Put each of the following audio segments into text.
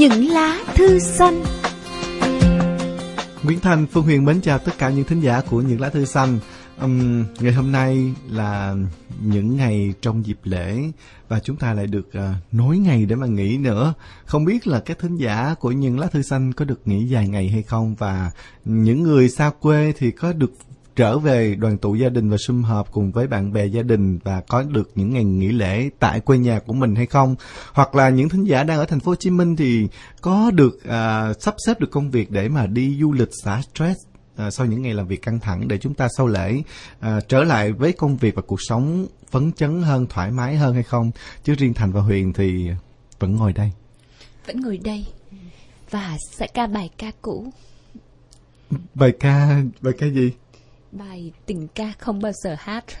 Những lá thư xanh Nguyễn Thành, Phương Huyền mến chào tất cả những thính giả của những lá thư xanh. Um, ngày hôm nay là những ngày trong dịp lễ và chúng ta lại được uh, nối ngày để mà nghỉ nữa. Không biết là các thính giả của những lá thư xanh có được nghỉ dài ngày hay không và những người xa quê thì có được trở về đoàn tụ gia đình và sum họp cùng với bạn bè gia đình và có được những ngày nghỉ lễ tại quê nhà của mình hay không? Hoặc là những thính giả đang ở thành phố Hồ Chí Minh thì có được à, sắp xếp được công việc để mà đi du lịch xả stress à, sau những ngày làm việc căng thẳng để chúng ta sau lễ à, trở lại với công việc và cuộc sống phấn chấn hơn thoải mái hơn hay không? Chứ riêng Thành và Huyền thì vẫn ngồi đây. Vẫn ngồi đây. Và sẽ ca bài ca cũ. Bài ca bài ca gì bài tình ca không bao giờ hát.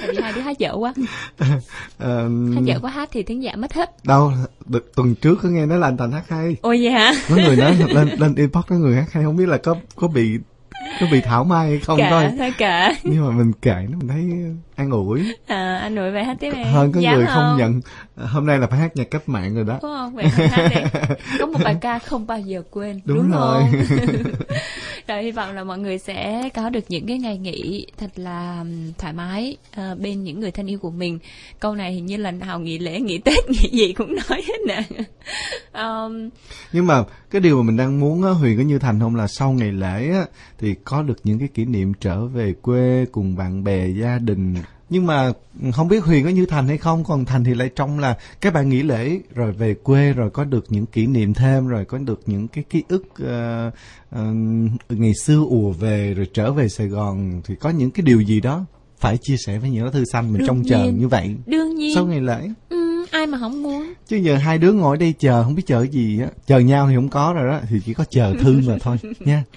Tại vì hai đứa hát dở quá. Um, hát dở quá hát thì tiếng giả mất hết. Đâu được tuần trước có nghe nói là anh thành hát hay. Ôi vậy hả? Có người nói lên lên inbox có người hát hay không biết là có có bị có bị thảo mai hay không kệ, thôi. thôi kệ. Nhưng mà mình kệ nó mình thấy an ủi. À, anh ủi vậy hát tiếp này hơn có Dám người không? không? nhận. Hôm nay là phải hát nhạc cách mạng rồi đó. Đúng không? Vậy hát đi. Có một bài ca không bao giờ quên Đúng đúng, rồi. không? Rồi hy vọng là mọi người sẽ có được những cái ngày nghỉ thật là thoải mái ờ, bên những người thân yêu của mình. Câu này hình như lần nào nghỉ lễ nghỉ tết nghỉ gì cũng nói hết nè. Um, nhưng mà cái điều mà mình đang muốn á, Huyền có như Thành không là sau ngày lễ á, thì có được những cái kỷ niệm trở về quê cùng bạn bè gia đình. Nhưng mà không biết Huyền có như Thành hay không còn Thành thì lại trong là các bạn nghỉ lễ rồi về quê rồi có được những kỷ niệm thêm rồi có được những cái ký ức ờ, ờ, ngày xưa ùa về rồi trở về Sài Gòn thì có những cái điều gì đó phải chia sẻ với những lá thư xanh mình Đương trông chờ nhiên. như vậy đương nhiên. sau ngày lễ. Ừm, ai mà không muốn. Chứ giờ hai đứa ngồi đây chờ không biết chờ gì á. Chờ nhau thì không có rồi đó thì chỉ có chờ thư mà thôi nha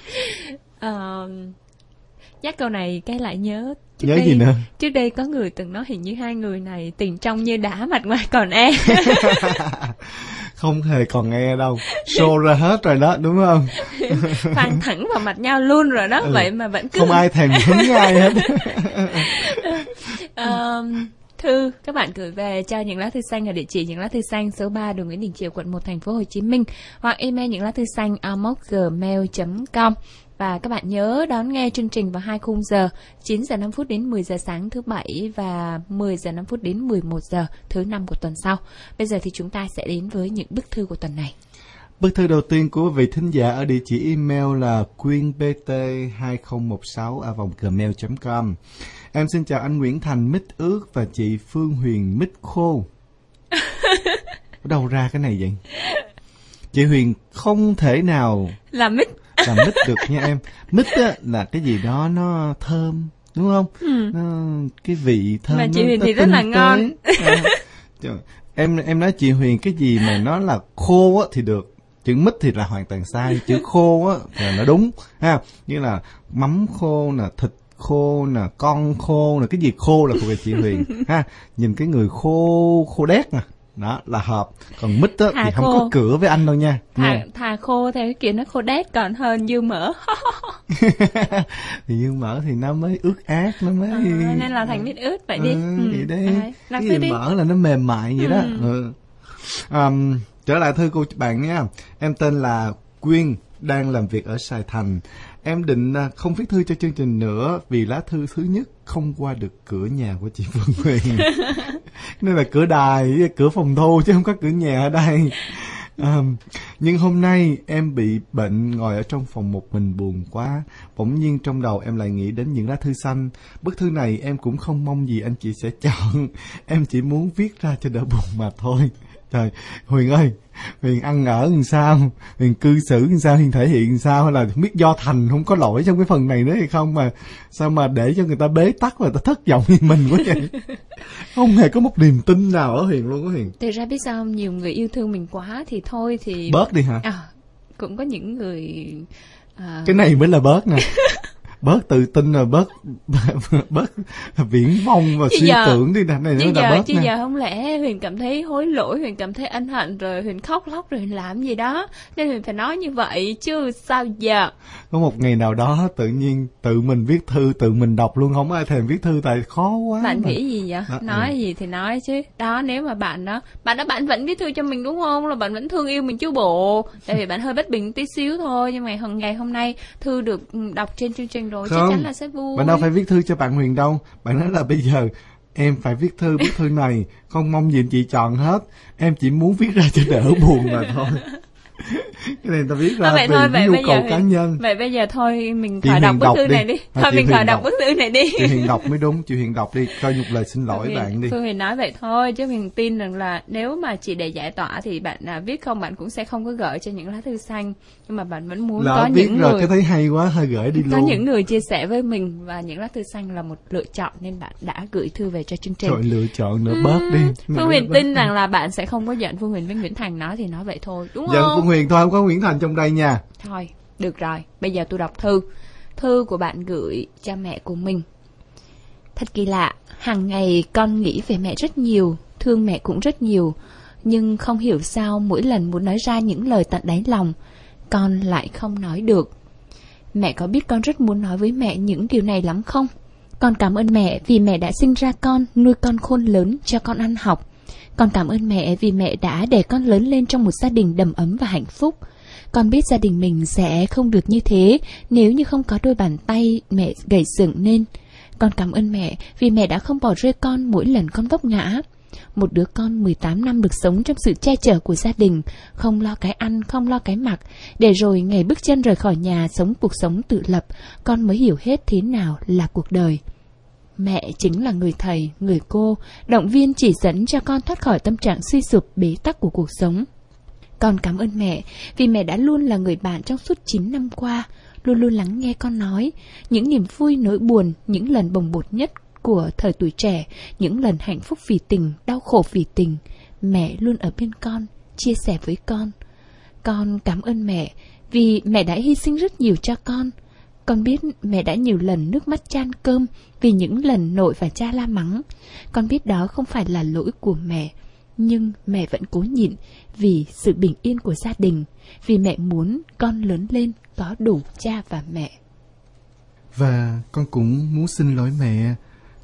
Nhắc câu này cái lại nhớ trước nhớ đây, gì nữa? trước đây có người từng nói hình như hai người này tình trong như đá mặt ngoài còn e. Không hề còn nghe đâu. Show ra hết rồi đó đúng không? Phang thẳng vào mặt nhau luôn rồi đó Ừ. vậy mà vẫn cứ không ai thèm hứng ai hết. Ờ, thư các bạn gửi về cho những lá thư xanh ở địa chỉ những lá thư xanh số 3 đường Nguyễn Đình Chiểu quận 1 thành phố Hồ Chí Minh hoặc email những lá thư xanh gmail.com và các bạn nhớ đón nghe chương trình vào hai khung giờ 9 giờ 5 phút đến 10 giờ sáng thứ bảy và 10 giờ 5 phút đến 11 giờ thứ năm của tuần sau. Bây giờ thì chúng ta sẽ đến với những bức thư của tuần này. bức thư đầu tiên của vị thính giả ở địa chỉ email là quyênbt 2016 a gmail com em xin chào anh Nguyễn Thành mít ướt và chị Phương Huyền mít khô ở đâu ra cái này vậy chị Huyền không thể nào Là mít làm mít được nha em. Mít á là cái gì đó nó thơm đúng không? Nó cái vị thơm Mà chị Huyền thì rất là ngon. À, trời, em em nói chị Huyền cái gì mà nó là khô á thì được chữ mít thì là hoàn toàn sai chữ khô á là nó đúng ha. Như là mắm khô nè thịt khô nè con khô nè cái gì khô là thuộc về chị Huyền ha. Nhìn cái người khô khô đét nè đó là hợp. Còn mít á thì không khô. có cửa với anh đâu nha. Thà, nha. thà khô theo cái kiểu nó khô đét còn hơn dư mỡ. Thì dương mỡ thì nó mới ướt át nó mới À, nên là thành mít ướt vậy đi. Ừ, Ừ, vậy đi. làm cái gì đi. mỡ là nó mềm mại vậy đó. Ừ. um, trở lại thư của bạn nha. Em tên là quyên đang làm việc ở sài thành. Em định à, không viết thư cho chương trình nữa vì lá thư thứ nhất không qua được cửa nhà của chị Phương Huyền. Nên là cửa đài cửa phòng thu chứ không có cửa nhà ở đây. Um, nhưng hôm nay em bị bệnh ngồi ở trong phòng một mình buồn quá. Bỗng nhiên trong đầu em lại nghĩ đến những lá thư xanh. Bức thư này em cũng không mong gì anh chị sẽ chọn. Em chỉ muốn viết ra cho đỡ buồn mà thôi. Trời, Huyền ơi, Huyền ăn ở làm sao, Huyền cư xử làm sao, Huyền thể hiện làm sao? Hay là không biết do Thành không? Có lỗi trong cái phần này nữa hay không? Mà Sao mà để cho người ta bế tắc và ta thất vọng như mình quá vậy? Không hề có một niềm tin nào ở Huyền luôn á Huyền Thực ra biết sao không? Nhiều người yêu thương mình quá thì thôi thì... Bớt đi hả? À, cũng có những người... À, Cái này mới là bớt nè bớt tự tin rồi bớt bớt viễn vông và Chứ suy giờ- tưởng đi nè này nữa là giờ bớt chứ nè giờ không lẽ huyền cảm thấy hối lỗi huyền cảm thấy ân hận rồi huyền khóc lóc rồi huyền làm gì đó. Nên huyền phải nói như vậy chứ sao giờ? Có một ngày nào đó tự nhiên tự mình viết thư tự mình đọc luôn không ai thèm viết thư tại khó quá bạn mà. nghĩ gì vậy? Đó, nói ừ. gì thì nói chứ. Đó nếu mà bạn đó bạn đó bạn vẫn viết thư cho mình đúng không? Là bạn vẫn thương yêu mình chứ bộ. Tại vì bạn hơi bất bình tí xíu thôi nhưng mà hôm ngày hôm nay thư được ừ, đọc trên chương trình rồi chắc Không. chắn là sẽ vui. Bạn đâu phải viết thư cho bạn Huyền đâu. Bạn nói là bây giờ em phải viết thư viết thư này. Không mong gì chị chọn hết. Em chỉ muốn viết ra cho đỡ buồn mà thôi cái này ta viết ra vậy thôi, vậy nhu bây cầu giờ cá nhân. vậy bây giờ thôi mình Chị khỏi đọc bức thư đi. này đi. Thôi chị mình khỏi đọc bức thư này đi. Chị Huyền đọc mới đúng chị Huyền đọc đi. Coi một lời xin lỗi bạn đi. Phương Huyền nói vậy thôi chứ mình tin rằng là nếu mà chỉ để giải tỏa thì bạn à, viết không bạn cũng sẽ không có gửi cho những lá thư xanh. Nhưng mà bạn vẫn muốn lỡ có viết những rồi người cái thấy hay quá hơi gửi đi có luôn. những người chia sẻ với mình và những lá thư xanh là một lựa chọn nên bạn đã gửi thư về cho chương trình. Trời lựa chọn nữa bớt đi. Phương Huyền tin rằng là bạn sẽ không có giận Phương Huyền với Nguyễn Thành nói thì nói vậy thôi đúng Giận không? Phương Huyền thôi không có Nguyễn Thành trong đây nha Thôi, được rồi, bây giờ tôi đọc thư. Thư của bạn gửi cha mẹ của mình. Thật kỳ lạ, hàng ngày con nghĩ về mẹ rất nhiều, thương mẹ cũng rất nhiều. Nhưng không hiểu sao mỗi lần muốn nói ra những lời tận đáy lòng, con lại không nói được. Mẹ có biết con rất muốn nói với mẹ những điều này lắm không? Con cảm ơn mẹ vì mẹ đã sinh ra con, nuôi con khôn lớn cho con ăn học. Con cảm ơn mẹ vì mẹ đã để con lớn lên trong một gia đình đầm ấm và hạnh phúc. Con biết gia đình mình sẽ không được như thế nếu như không có đôi bàn tay mẹ gầy dựng nên. Con cảm ơn mẹ vì mẹ đã không bỏ rơi con mỗi lần con vấp ngã. Một đứa con 18 năm được sống trong sự che chở của gia đình, không lo cái ăn, không lo cái mặc, để rồi ngày bước chân rời khỏi nhà sống cuộc sống tự lập, con mới hiểu hết thế nào là cuộc đời. Mẹ chính là người thầy, người cô, động viên chỉ dẫn cho con thoát khỏi tâm trạng suy sụp bế tắc của cuộc sống. Con cảm ơn mẹ vì mẹ đã luôn là người bạn trong suốt 9 năm qua, luôn luôn lắng nghe con nói, những niềm vui nỗi buồn, những lần bồng bột nhất của thời tuổi trẻ, những lần hạnh phúc vì tình, đau khổ vì tình. Mẹ luôn ở bên con, chia sẻ với con. Con cảm ơn mẹ vì mẹ đã hy sinh rất nhiều cho con. Con biết mẹ đã nhiều lần nước mắt chan cơm vì những lần nội và cha la mắng. Con biết đó không phải là lỗi của mẹ, nhưng mẹ vẫn cố nhịn vì sự bình yên của gia đình, vì mẹ muốn con lớn lên có đủ cha và mẹ. Và con cũng muốn xin lỗi mẹ.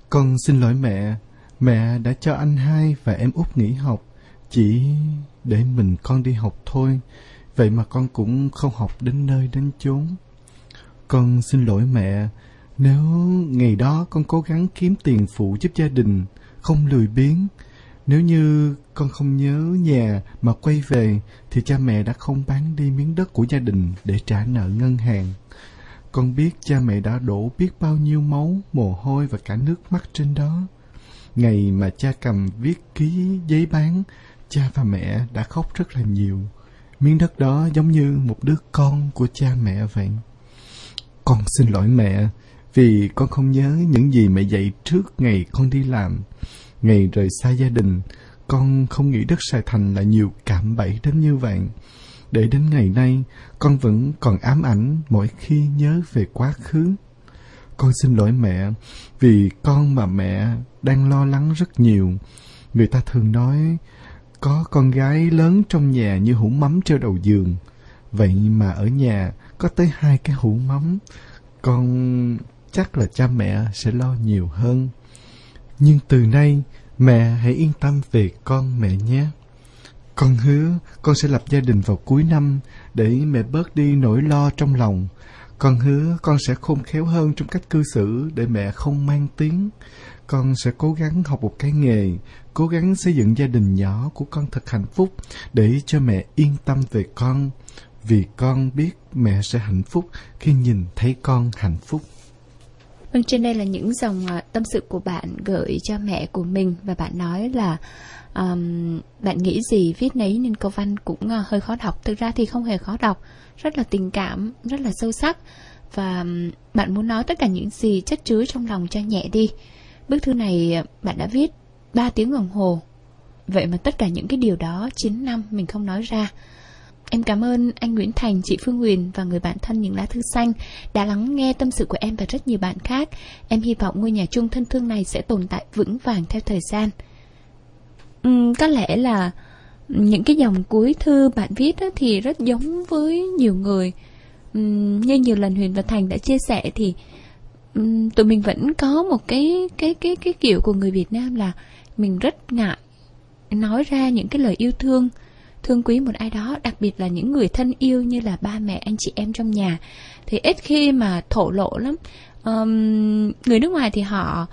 Con xin lỗi mẹ. Mẹ đã cho anh hai và em út nghỉ học. Chỉ để mình con đi học thôi. Vậy mà con cũng không học đến nơi đến chốn. Con xin lỗi mẹ. Nếu ngày đó con cố gắng kiếm tiền phụ giúp gia đình, không lười biếng. Nếu như con không nhớ nhà mà quay về thì cha mẹ đã không bán đi miếng đất của gia đình để trả nợ ngân hàng. Con biết cha mẹ đã đổ biết bao nhiêu máu, mồ hôi và cả nước mắt trên đó. Ngày mà cha cầm viết ký giấy bán, cha và mẹ đã khóc rất là nhiều. Miếng đất đó giống như một đứa con của cha mẹ vậy. Con xin lỗi mẹ vì con không nhớ những gì mẹ dạy trước ngày con đi làm. Ngày rời xa gia đình, con không nghĩ đất Sài Thành là nhiều cảm bẫy đến như vậy. Để đến ngày nay, con vẫn còn ám ảnh mỗi khi nhớ về quá khứ. Con xin lỗi mẹ vì con và mẹ đang lo lắng rất nhiều. Người ta thường nói có con gái lớn trong nhà như hũ mắm trên đầu giường. Vậy mà ở nhà có tới hai cái hũ mắm. Con chắc là cha mẹ sẽ lo nhiều hơn. Nhưng từ nay, mẹ hãy yên tâm về con mẹ nhé. Con hứa con sẽ lập gia đình vào cuối năm để mẹ bớt đi nỗi lo trong lòng. Con hứa con sẽ khôn khéo hơn trong cách cư xử để mẹ không mang tiếng. Con sẽ cố gắng học một cái nghề, cố gắng xây dựng gia đình nhỏ của con thật hạnh phúc để cho mẹ yên tâm về con. Vì con biết mẹ sẽ hạnh phúc khi nhìn thấy con hạnh phúc. Vâng, trên đây là những dòng à, tâm sự của bạn gửi cho mẹ của mình và bạn nói là um, bạn nghĩ gì viết nấy nên câu văn cũng à, hơi khó đọc. Thực ra thì không hề khó đọc, rất là tình cảm, rất là sâu sắc và um, bạn muốn nói tất cả những gì chất chứa trong lòng cho nhẹ đi. Bức thư này à, bạn đã viết 3 tiếng đồng hồ. Vậy mà tất cả những cái điều đó 9 năm mình không nói ra em cảm ơn anh Nguyễn Thành, chị Phương Huyền và người bạn thân những lá thư xanh đã lắng nghe tâm sự của em và rất nhiều bạn khác. Em hy vọng ngôi nhà chung thân thương này sẽ tồn tại vững vàng theo thời gian. Uhm, có lẽ là những cái dòng cuối thư bạn viết đó thì rất giống với nhiều người. Uhm, như nhiều lần Huyền và Thành đã chia sẻ thì um, tụi mình vẫn có một cái cái cái cái kiểu của người Việt Nam là mình rất ngại nói ra những cái lời yêu thương thương quý một ai đó đặc biệt là những người thân yêu như là ba mẹ anh chị em trong nhà thì ít khi mà thổ lộ lắm. Um, người nước ngoài thì họ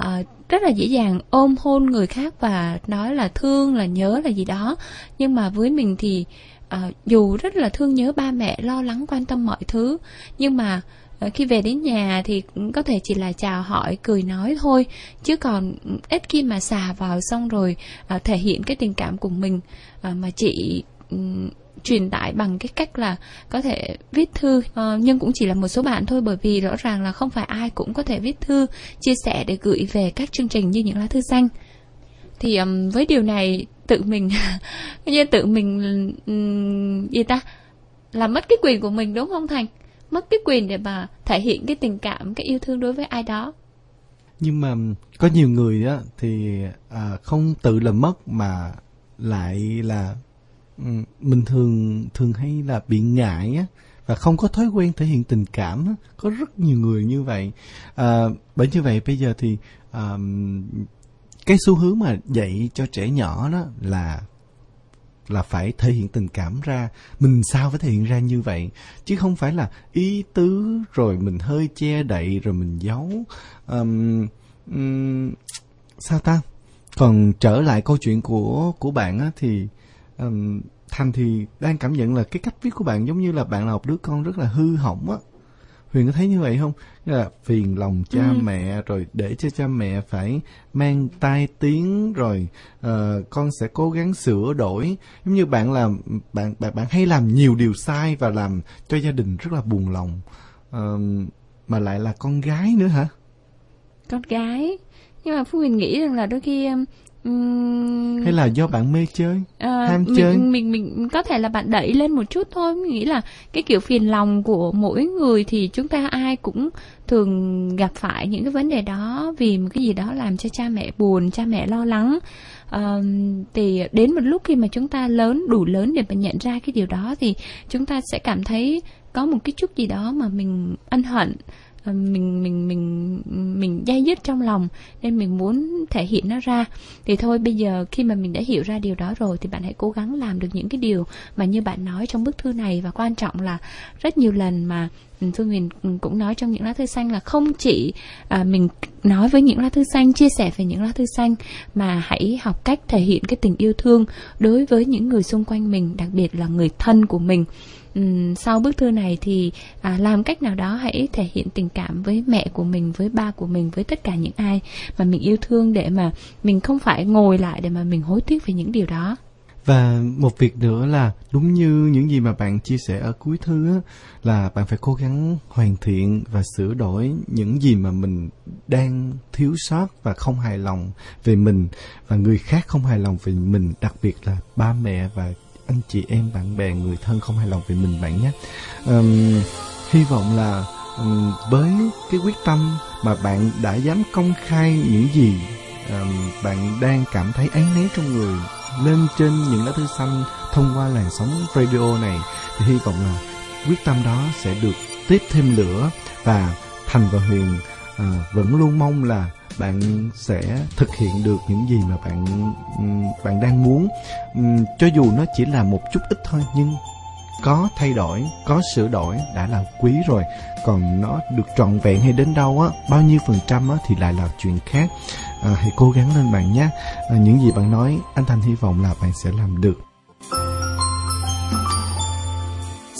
uh, rất là dễ dàng ôm hôn người khác và nói là thương là nhớ là gì đó. Nhưng mà với mình thì uh, dù rất là thương nhớ ba mẹ lo lắng quan tâm mọi thứ nhưng mà Ờ, khi về đến nhà thì có thể chỉ là chào hỏi cười nói thôi chứ còn ít khi mà xà vào xong rồi à, thể hiện cái tình cảm của mình à, mà chị um, truyền tải bằng cái cách là có thể viết thư. Uh, nhưng cũng chỉ là một số bạn thôi bởi vì rõ ràng là không phải ai cũng có thể viết thư chia sẻ để gửi về các chương trình như những lá thư xanh. Thì um, với điều này tự mình như tự mình um, gì ta? Làm mất cái quyền của mình đúng không thành? Mất cái quyền để mà thể hiện cái tình cảm cái yêu thương đối với ai đó nhưng mà có nhiều người á thì à, không tự làm mất mà lại là mình thường thường hay là bị ngại á và không có thói quen thể hiện tình cảm á. có rất nhiều người như vậy à, bởi như vậy bây giờ thì à, cái xu hướng mà dạy cho trẻ nhỏ đó là là phải thể hiện tình cảm ra. Mình sao phải thể hiện ra như vậy? Chứ không phải là ý tứ rồi mình hơi che đậy rồi mình giấu. Um, um, sao ta? Còn trở lại câu chuyện của của bạn á thì um, thành thì đang cảm nhận là cái cách viết của bạn giống như là bạn là một đứa con rất là hư hỏng á. Huyền có thấy như vậy không? là phiền lòng cha ừ. mẹ rồi để cho cha mẹ phải mang tai tiếng rồi uh, con sẽ cố gắng sửa đổi. Giống như bạn làm bạn bạn bạn hay làm nhiều điều sai và làm cho gia đình rất là buồn lòng. Uh, mà lại là con gái nữa hả? Con gái. Nhưng mà Phú Huyền nghĩ rằng là đôi khi hay là do bạn mê chơi? À, ham mình, chơi? mình mình có thể là bạn đẩy lên một chút thôi. Mình nghĩ là cái kiểu phiền lòng của mỗi người thì chúng ta ai cũng thường gặp phải những cái vấn đề đó. Vì một cái gì đó làm cho cha mẹ buồn cha mẹ lo lắng. À, thì đến một lúc khi mà chúng ta lớn đủ lớn để mà nhận ra cái điều đó thì chúng ta sẽ cảm thấy có một cái chút gì đó mà mình ân hận Ờ, mình mình mình mình dây dứt trong lòng nên mình muốn thể hiện nó ra. Thì thôi bây giờ khi mà mình đã hiểu ra điều đó rồi thì bạn hãy cố gắng làm được những cái điều mà như bạn nói trong bức thư này. Và quan trọng là rất nhiều lần mà ừ, Phương Huyền ừ, cũng nói trong những lá thư xanh là không chỉ à, mình nói với những lá thư xanh chia sẻ về những lá thư xanh mà hãy học cách thể hiện cái tình yêu thương đối với những người xung quanh mình đặc biệt là người thân của mình um, sau bức thư này thì à, làm cách nào đó hãy thể hiện tình cảm với mẹ của mình với ba của mình với tất cả những ai mà mình yêu thương để mà mình không phải ngồi lại để mà mình hối tiếc về những điều đó. Và một việc nữa là đúng như những gì mà bạn chia sẻ ở cuối thư á, là bạn phải cố gắng hoàn thiện và sửa đổi những gì mà mình đang thiếu sót và không hài lòng về mình và người khác không hài lòng về mình, đặc biệt là ba mẹ và anh chị em bạn bè người thân không hài lòng về mình bạn nhé. Um, hy vọng là um, với cái quyết tâm mà bạn đã dám công khai những gì um, bạn đang cảm thấy áy náy trong người lên trên những lá thư xanh thông qua làn sóng radio này thì hy vọng là quyết tâm đó sẽ được tiếp thêm lửa và thành và huyền uh, vẫn luôn mong là bạn sẽ thực hiện được những gì mà bạn bạn đang muốn. Cho dù nó chỉ là một chút ít thôi nhưng có thay đổi có sửa đổi đã là quý rồi. Còn nó được trọn vẹn hay đến đâu á bao nhiêu phần trăm á thì lại là chuyện khác. À, hãy cố gắng lên bạn nhé. À, những gì bạn nói anh thành hy vọng là bạn sẽ làm được.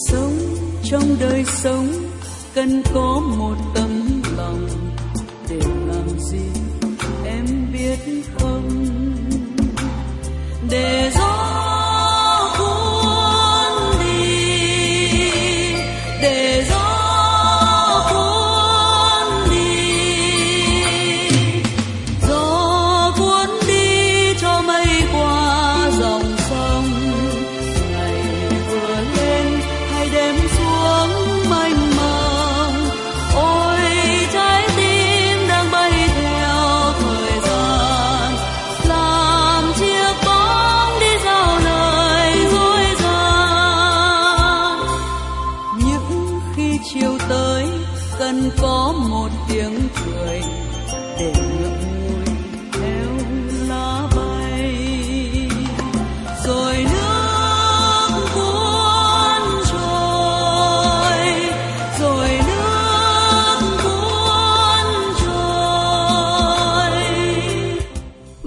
Sống trong đời sống cần có một tấm lòng để gì em biết không? Để gió cuốn đi để gió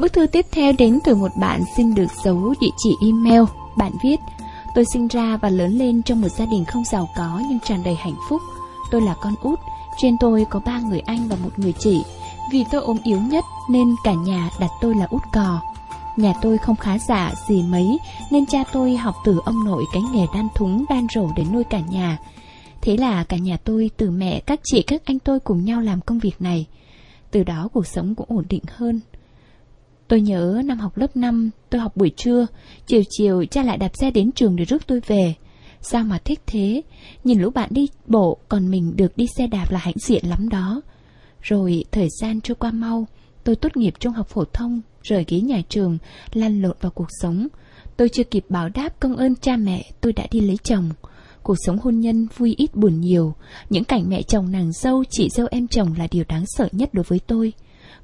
Bức thư tiếp theo đến từ một bạn xin được giấu địa chỉ email. Bạn viết, tôi sinh ra và lớn lên trong một gia đình không giàu có nhưng tràn đầy hạnh phúc. Tôi là con út, trên tôi có ba người anh và một người chị. Vì tôi ốm yếu nhất nên cả nhà đặt tôi là út cò. Nhà tôi không khá giả gì mấy nên cha tôi học từ ông nội cái nghề đan thúng đan rổ để nuôi cả nhà. Thế là cả nhà tôi từ mẹ, các chị, các anh tôi cùng nhau làm công việc này. Từ đó cuộc sống cũng ổn định hơn. Tôi nhớ năm học lớp 5, tôi học buổi trưa, chiều chiều cha lại đạp xe đến trường để rước tôi về. Sao mà thích thế, nhìn lũ bạn đi bộ còn mình được đi xe đạp là hãnh diện lắm đó. Rồi thời gian trôi qua mau, tôi tốt nghiệp trung học phổ thông, rời ghế nhà trường, lăn lộn vào cuộc sống. Tôi chưa kịp báo đáp công ơn cha mẹ, tôi đã đi lấy chồng. Cuộc sống hôn nhân vui ít buồn nhiều, những cảnh mẹ chồng nàng dâu, chị dâu em chồng là điều đáng sợ nhất đối với tôi.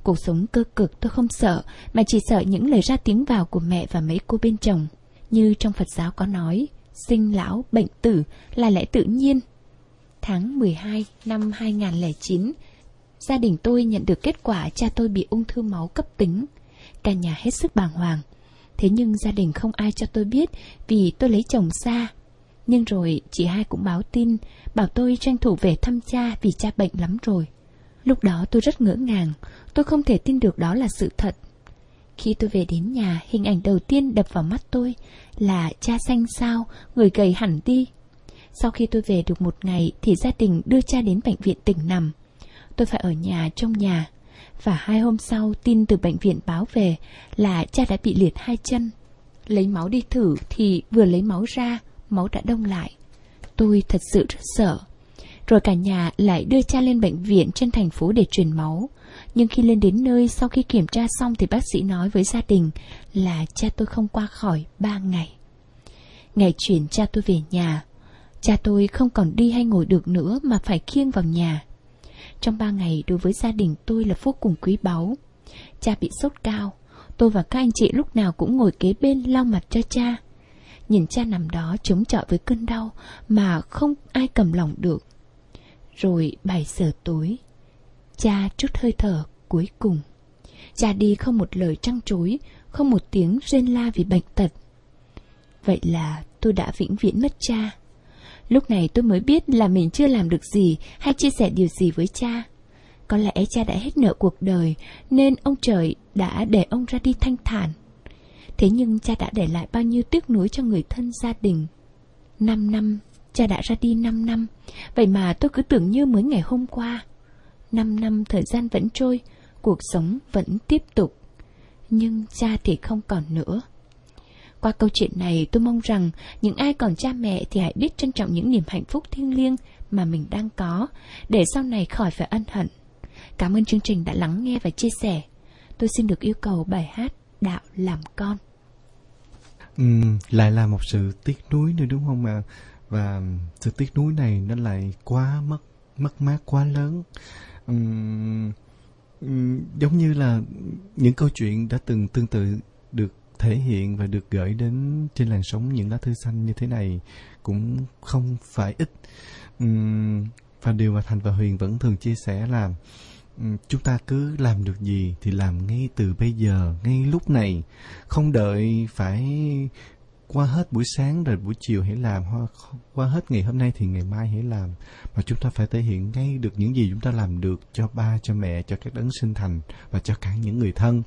Cuộc sống cơ cực tôi không sợ, mà chỉ sợ những lời ra tiếng vào của mẹ và mấy cô bên chồng. Như trong Phật giáo có nói, sinh lão bệnh tử là lẽ tự nhiên. Tháng 12 năm 2009, gia đình tôi nhận được kết quả cha tôi bị ung thư máu cấp tính. Cả nhà hết sức bàng hoàng. Thế nhưng gia đình không ai cho tôi biết vì tôi lấy chồng xa. Nhưng rồi chị hai cũng báo tin, bảo tôi tranh thủ về thăm cha vì cha bệnh lắm rồi. Lúc đó tôi rất ngỡ ngàng, tôi không thể tin được đó là sự thật. Khi tôi về đến nhà, hình ảnh đầu tiên đập vào mắt tôi là cha xanh sao, người gầy hẳn đi. Sau khi tôi về được một ngày thì gia đình đưa cha đến bệnh viện tỉnh nằm. Tôi phải ở nhà trong nhà. Và hai hôm sau tin từ bệnh viện báo về là cha đã bị liệt hai chân. Lấy máu đi thử thì vừa lấy máu ra, máu đã đông lại. Tôi thật sự rất sợ. Rồi cả nhà lại đưa cha lên bệnh viện trên thành phố để truyền máu. Nhưng khi lên đến nơi sau khi kiểm tra xong thì bác sĩ nói với gia đình là cha tôi không qua khỏi 3 ngày. Ngày chuyển cha tôi về nhà, cha tôi không còn đi hay ngồi được nữa mà phải khiêng vào nhà. Trong 3 ngày đối với gia đình tôi là vô cùng quý báu. Cha bị sốt cao, tôi và các anh chị lúc nào cũng ngồi kế bên lau mặt cho cha. Nhìn cha nằm đó chống chọi với cơn đau mà không ai cầm lòng được. Rồi 7 giờ tối, cha chút hơi thở cuối cùng. Cha đi không một lời trăng trối, không một tiếng rên la vì bệnh tật. Vậy là tôi đã vĩnh viễn mất cha. Lúc này tôi mới biết là mình chưa làm được gì hay chia sẻ điều gì với cha. Có lẽ cha đã hết nợ cuộc đời nên ông trời đã để ông ra đi thanh thản. Thế nhưng cha đã để lại bao nhiêu tiếc nuối cho người thân gia đình. Năm năm, cha đã ra đi năm năm, vậy mà tôi cứ tưởng như mới ngày hôm qua. Năm năm thời gian vẫn trôi, cuộc sống vẫn tiếp tục. Nhưng cha thì không còn nữa. Qua câu chuyện này tôi mong rằng những ai còn cha mẹ thì hãy biết trân trọng những niềm hạnh phúc thiêng liêng mà mình đang có để sau này khỏi phải ân hận. Cảm ơn chương trình đã lắng nghe và chia sẻ. Tôi xin được yêu cầu bài hát Đạo làm con. Ừ, lại là một sự tiếc nuối nữa đúng không mà và sự tiếc nuối này nó lại quá mất mất mát quá lớn. Uhm, giống như là những câu chuyện đã từng tương tự được thể hiện và được gửi đến trên làn sóng những lá thư xanh như thế này cũng không phải ít. Uhm, và điều mà thành và huyền vẫn thường chia sẻ là chúng ta cứ làm được gì thì làm ngay từ bây giờ ngay lúc này. Không đợi phải qua hết buổi sáng rồi buổi chiều hãy làm hoặc qua hết ngày hôm nay thì ngày mai hãy làm. Mà chúng ta phải thể hiện ngay được những gì chúng ta làm được cho ba, cho mẹ, cho các đấng sinh thành và cho cả những người thân.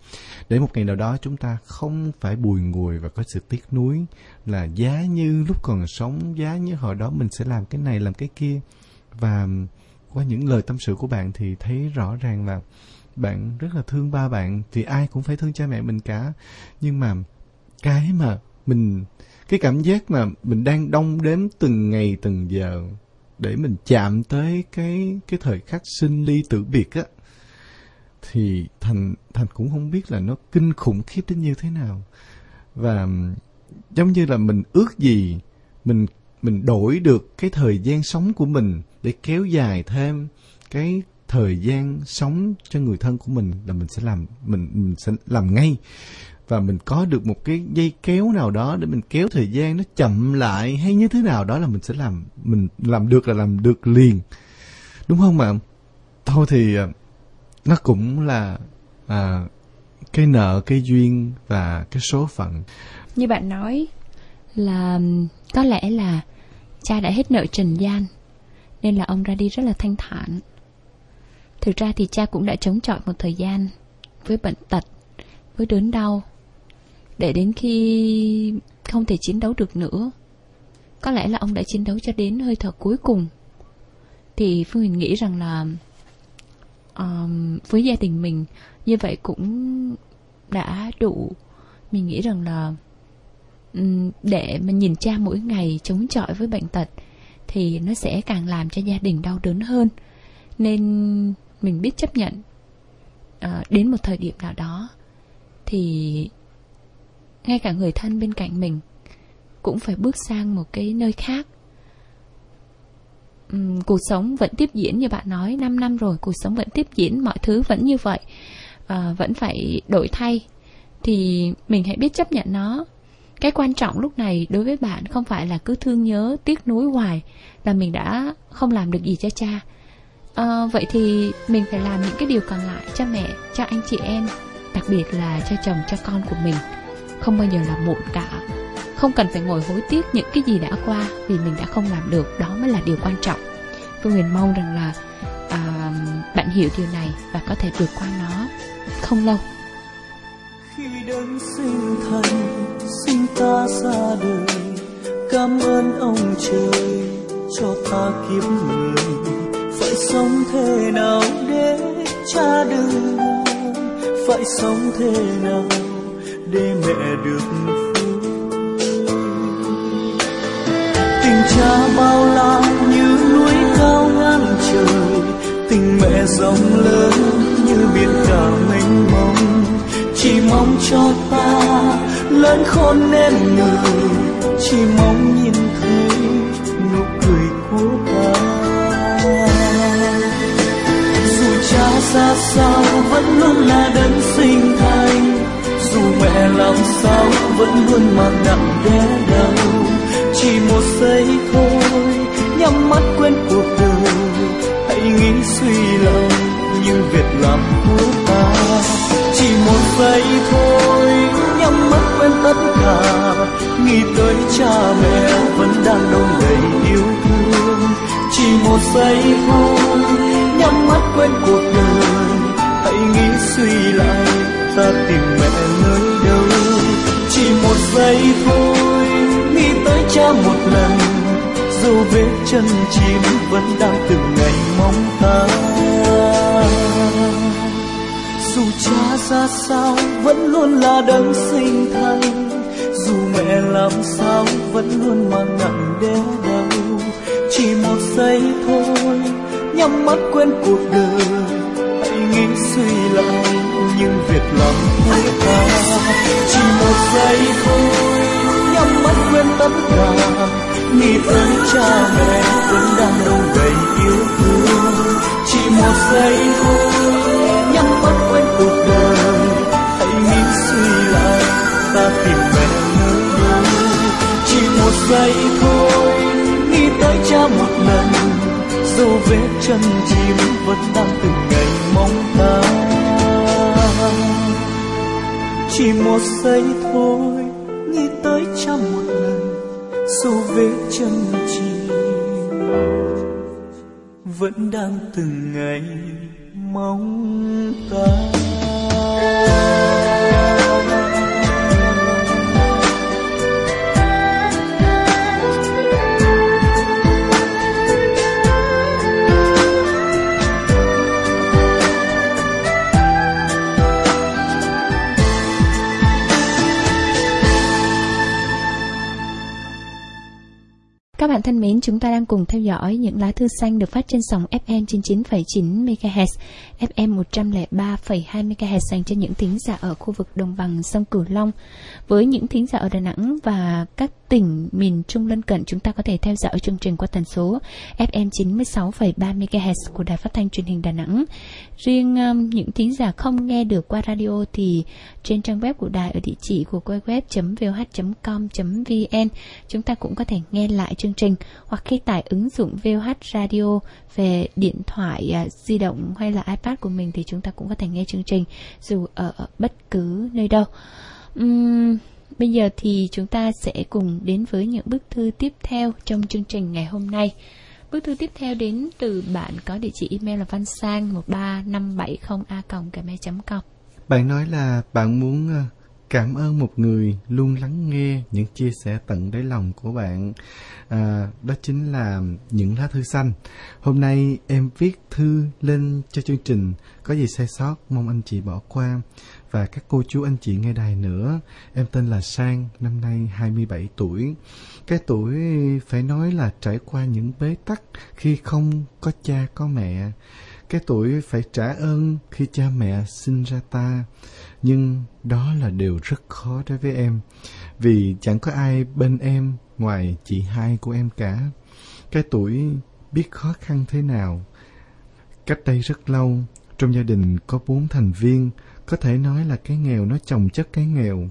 Để một ngày nào đó chúng ta không phải bùi ngùi và có sự tiếc nuối là giá như lúc còn sống, giá như hồi đó mình sẽ làm cái này, làm cái kia. Và qua những lời tâm sự của bạn thì thấy rõ ràng là bạn rất là thương ba bạn, thì ai cũng phải thương cha mẹ mình cả. Nhưng mà cái mà mình, cái cảm giác mà mình đang đong đếm từng ngày, từng giờ để mình chạm tới cái cái thời khắc sinh ly tử biệt á, thì thành thành cũng không biết là nó kinh khủng khiếp đến như thế nào. Và giống như là mình ước gì mình mình đổi được cái thời gian sống của mình để kéo dài thêm cái thời gian sống cho người thân của mình là mình sẽ làm, mình mình sẽ làm ngay và mình có được một cái dây kéo nào đó để mình kéo thời gian nó chậm lại hay như thế nào đó là mình sẽ làm mình làm được là làm được liền. Đúng không mà thôi thì à, nó cũng là à, cái nợ cái duyên và cái số phận. Như bạn nói là có lẽ là cha đã hết nợ trần gian nên là ông ra đi rất là thanh thản. Thực ra thì cha cũng đã chống chọi một thời gian với bệnh tật với đớn đau để đến khi không thể chiến đấu được nữa có lẽ là ông đã chiến đấu cho đến hơi thở cuối cùng. Thì phương huyền nghĩ rằng là um, với gia đình mình như vậy cũng đã đủ. Mình nghĩ rằng là um, để mà nhìn cha mỗi ngày chống chọi với bệnh tật thì nó sẽ càng làm cho gia đình đau đớn hơn. Nên mình biết chấp nhận uh, đến một thời điểm nào đó thì ngay cả người thân bên cạnh mình cũng phải bước sang một cái nơi khác. Uhm, cuộc sống vẫn tiếp diễn như bạn nói 5 năm rồi cuộc sống vẫn tiếp diễn mọi thứ vẫn như vậy à, vẫn phải đổi thay. Thì mình hãy biết chấp nhận nó. Cái quan trọng lúc này đối với bạn không phải là cứ thương nhớ tiếc nuối hoài là mình đã không làm được gì cho cha. À, vậy thì mình phải làm những cái điều còn lại cho mẹ cho anh chị em đặc biệt là cho chồng cho con của mình không bao giờ là muộn cả. Không cần phải ngồi hối tiếc những cái gì đã qua vì mình đã không làm được đó mới là điều quan trọng. Phương huyền mong rằng là à, bạn hiểu điều này và có thể vượt qua nó. Không lâu. Khi đến sinh thành sinh ta ra đời cảm ơn ông trời cho ta kiếp người. Phải sống thế nào để cha đừng phải sống thế nào để mẹ được tình cha bao la như núi cao ngang trời, tình mẹ rộng lớn như biển cả mênh mông. Chỉ mong cho ta lớn khôn nên người, chỉ mong nhìn thấy nụ cười của ta. Dù cha xa sao vẫn luôn là đấng sinh thành dù mẹ làm sao vẫn luôn mang nặng đẻ đau chỉ một giây thôi, nhắm mắt quên cuộc đời. Hãy nghĩ suy lòng như việc làm của ta. Chỉ một giây thôi, nhắm mắt quên tất cả. Nghĩ tới cha mẹ vẫn đang đông đầy yêu thương. Chỉ một giây thôi, nhắm mắt quên cuộc đời. Hãy nghĩ suy lại ta tìm mẹ nơi đâu. Chỉ một giây thôi, nghĩ tới cha một lần. Dù vết chân chim vẫn đang từng ngày mong ta. Dù cha ra sao vẫn luôn là đấng sinh thành. Dù mẹ làm sao vẫn luôn mang nặng đeo đau. Chỉ một giây thôi, nhắm mắt quên cuộc đời. Hãy nghĩ suy lại những việc làm của ta chỉ một giây thôi nhắm mắt quên tất cả. Nghĩ tới cha mẹ vẫn đang đâu đầy yêu thương. Chỉ một giây thôi nhắm mắt quên cuộc đời. Hãy nghĩ suy lại, ta tìm mẹ nơi đâu. Chỉ một giây thôi nghĩ tới cha một lần. Dù vết chân chim vẫn đang từng ngày mong chỉ một giây thôi, nghĩ tới cha một lần, dù vết chân chim vẫn đang từng ngày mong ta. Thân mến, chúng ta đang cùng theo dõi những lá thư xanh được phát trên sóng FM 99,9 MHz, FM 103,2 MHz dành cho những thính giả ở khu vực đồng bằng sông Cửu Long. Với những thính giả ở Đà Nẵng và các tỉnh miền Trung lân cận chúng ta có thể theo dõi chương trình qua tần số FM 96,3 MHz của Đài Phát thanh Truyền hình Đà Nẵng. Riêng um, những thính giả không nghe được qua radio thì trên trang web của đài ở địa chỉ của www.voh.com.vn chúng ta cũng có thể nghe lại chương trình hoặc khi tải ứng dụng VOH Radio về điện thoại uh, di động hay là iPad của mình thì chúng ta cũng có thể nghe chương trình dù ở, bất cứ nơi đâu. Uhm, Bây giờ thì chúng ta sẽ cùng đến với những bức thư tiếp theo trong chương trình ngày hôm nay. Bức thư tiếp theo đến từ bạn có địa chỉ email là văn sang 13570a.gmail.com Bạn nói là bạn muốn ờ, cảm ơn một người luôn lắng nghe những chia sẻ tận đáy lòng của bạn. À, đó chính là những lá thư xanh. Hôm nay em viết thư lên cho chương trình. Có gì sai sót mong anh chị bỏ qua và các cô chú anh chị nghe đài nữa. Em tên là Sang, năm nay 27 tuổi. Cái tuổi phải nói là trải qua những bế tắc khi không có cha có mẹ. Cái tuổi phải trả ơn khi cha mẹ sinh ra ta. Nhưng đó là điều rất khó đối với em. Vì chẳng có ai bên em ngoài chị hai của em cả. Cái tuổi biết khó khăn thế nào. Cách đây rất lâu, trong gia đình có bốn thành viên, có thể nói là cái nghèo nó chồng chất cái nghèo.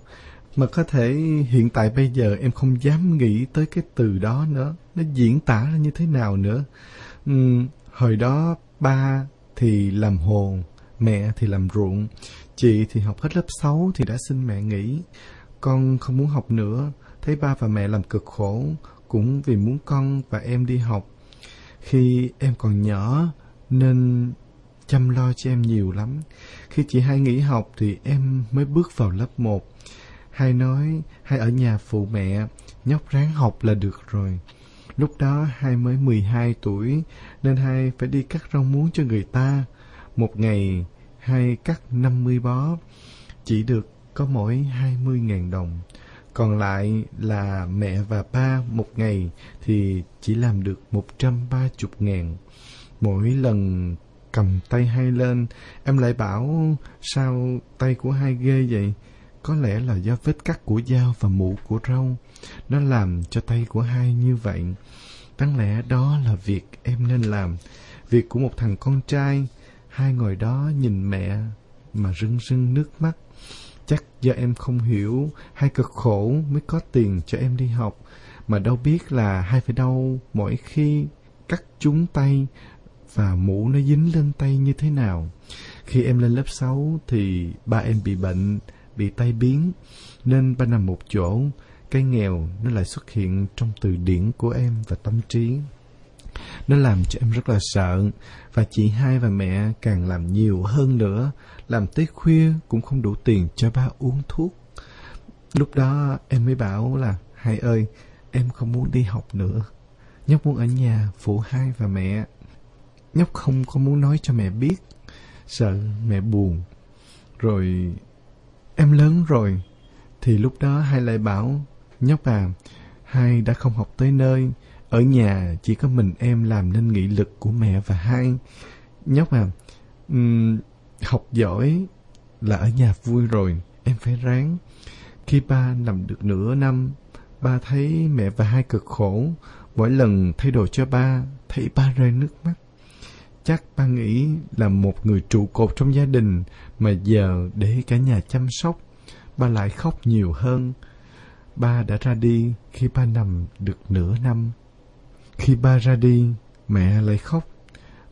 Mà có thể hiện tại bây giờ em không dám nghĩ tới cái từ đó nữa. Nó diễn tả ra như thế nào nữa. Uhm, hồi đó ba thì làm hồn mẹ thì làm ruộng. Chị thì học hết lớp 6 thì đã xin mẹ nghỉ. Con không muốn học nữa. Thấy ba và mẹ làm cực khổ. Cũng vì muốn con và em đi học. Khi em còn nhỏ nên chăm lo cho em nhiều lắm. Khi chị hai nghỉ học thì em mới bước vào lớp 1. Hai nói, hai ở nhà phụ mẹ, nhóc ráng học là được rồi. Lúc đó hai mới 12 tuổi, nên hai phải đi cắt rau muống cho người ta. Một ngày, hai cắt 50 bó, chỉ được có mỗi 20.000 đồng. Còn lại là mẹ và ba một ngày thì chỉ làm được 130 ngàn. Mỗi lần cầm tay hai lên, em lại bảo sao tay của hai ghê vậy? Có lẽ là do vết cắt của dao và mũ của râu. Nó làm cho tay của hai như vậy. Đáng lẽ đó là việc em nên làm. Việc của một thằng con trai. Hai ngồi đó nhìn mẹ mà rưng rưng nước mắt. Chắc do em không hiểu, hai cực khổ mới có tiền cho em đi học. Mà đâu biết là hai phải đau mỗi khi cắt chúng tay và mũ nó dính lên tay như thế nào. Khi em lên lớp 6 thì ba em bị bệnh, bị tai biến, nên ba nằm một chỗ, cái nghèo nó lại xuất hiện trong từ điển của em và tâm trí. Nó làm cho em rất là sợ, và chị hai và mẹ càng làm nhiều hơn nữa, làm tới khuya cũng không đủ tiền cho ba uống thuốc. Lúc đó em mới bảo là, hai ơi, em không muốn đi học nữa. Nhóc muốn ở nhà phụ hai và mẹ. Nhóc không có muốn nói cho mẹ biết, sợ mẹ buồn. Rồi em lớn rồi, thì lúc đó hai lại bảo, nhóc à, hai đã không học tới nơi, ở nhà chỉ có mình em làm nên nghị lực của mẹ và hai. Nhóc à, um, học giỏi là ở nhà vui rồi, em phải ráng. Khi ba nằm được nửa năm, ba thấy mẹ và hai cực khổ. Mỗi lần thay đồ cho ba, thấy ba rơi nước mắt. Chắc ba nghĩ là một người trụ cột trong gia đình mà giờ để cả nhà chăm sóc, ba lại khóc nhiều hơn. Ba đã ra đi khi ba nằm được nửa năm. Khi ba ra đi, mẹ lại khóc.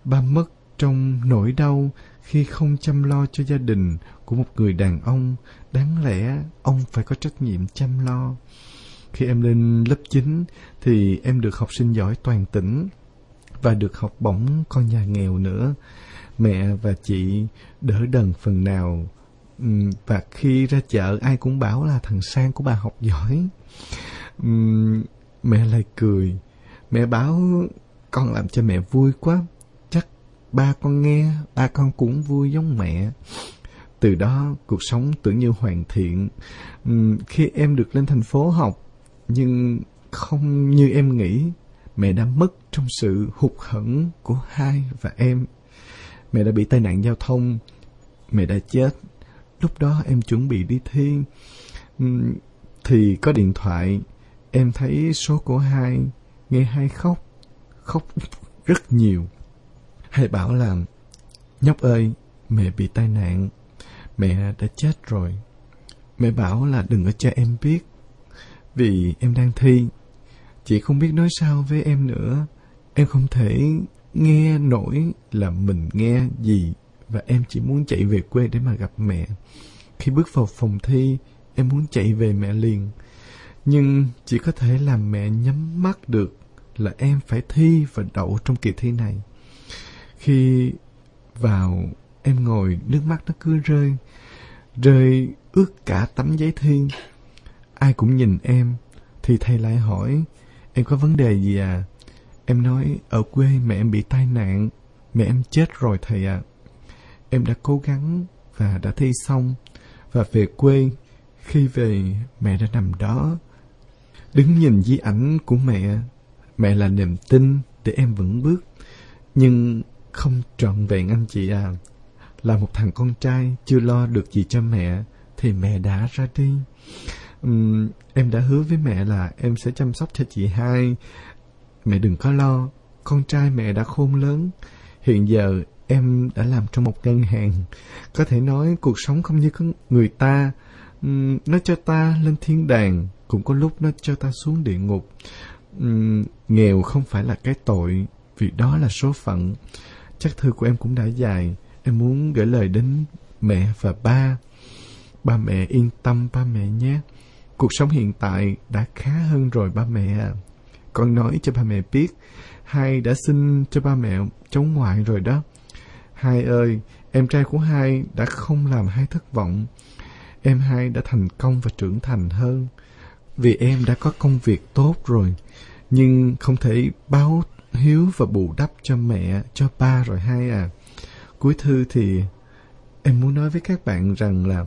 Ba mất trong nỗi đau khi không chăm lo cho gia đình của một người đàn ông. Đáng lẽ ông phải có trách nhiệm chăm lo. Khi em lên lớp 9 thì em được học sinh giỏi toàn tỉnh và được học bổng con nhà nghèo nữa. Mẹ và chị đỡ đần phần nào. Và khi ra chợ ai cũng bảo là thằng Sang của bà học giỏi. Mẹ lại cười. Mẹ bảo con làm cho mẹ vui quá. Chắc ba con nghe, ba con cũng vui giống mẹ. Từ đó cuộc sống tưởng như hoàn thiện. Khi em được lên thành phố học, nhưng không như em nghĩ mẹ đã mất trong sự hụt hẫng của hai và em. Mẹ đã bị tai nạn giao thông, mẹ đã chết. Lúc đó em chuẩn bị đi thi, thì có điện thoại, em thấy số của hai nghe hai khóc khóc rất nhiều. Hai bảo là nhóc ơi mẹ bị tai nạn. Mẹ đã chết rồi. Mẹ bảo là đừng có cho em biết vì em đang thi. Chị không biết nói sao với em nữa em không thể nghe nổi là mình nghe gì và em chỉ muốn chạy về quê để mà gặp mẹ. Khi bước vào phòng thi, em muốn chạy về mẹ liền. Nhưng chỉ có thể làm mẹ nhắm mắt được là em phải thi và đậu trong kỳ thi này. Khi vào, em ngồi, nước mắt nó cứ rơi rơi ướt cả tấm giấy thi. Ai cũng nhìn em, thì thầy lại hỏi, em có vấn đề gì à? Em nói ở quê mẹ em bị tai nạn mẹ em chết rồi thầy ạ. À. em đã cố gắng và đã thi xong. Và về quê khi về mẹ đã nằm đó đứng nhìn di ảnh của mẹ. Mẹ là niềm tin để em vững bước. Nhưng không trọn vẹn anh chị à là một thằng con trai chưa lo được gì cho mẹ thì mẹ đã ra đi. Uhm, em đã hứa với mẹ là em sẽ chăm sóc cho chị hai mẹ đừng có lo, con trai mẹ đã khôn lớn. Hiện giờ em đã làm trong một ngân hàng. Có thể nói cuộc sống không như người ta. Nó cho ta lên thiên đàng, cũng có lúc nó cho ta xuống địa ngục. Nghèo không phải là cái tội, vì đó là số phận. Chắc thư của em cũng đã dài em muốn gửi lời đến mẹ và ba. Ba mẹ yên tâm, ba mẹ nhé. Cuộc sống hiện tại đã khá hơn rồi, ba mẹ à con nói cho ba mẹ biết. Hai đã xin cho ba mẹ cháu ngoại rồi đó. Hai ơi, em trai của hai đã không làm hai thất vọng. Em hai đã thành công và trưởng thành hơn. Vì em đã có công việc tốt rồi, nhưng không thể báo hiếu và bù đắp cho mẹ, cho ba rồi hai à. Cuối thư thì em muốn nói với các bạn rằng là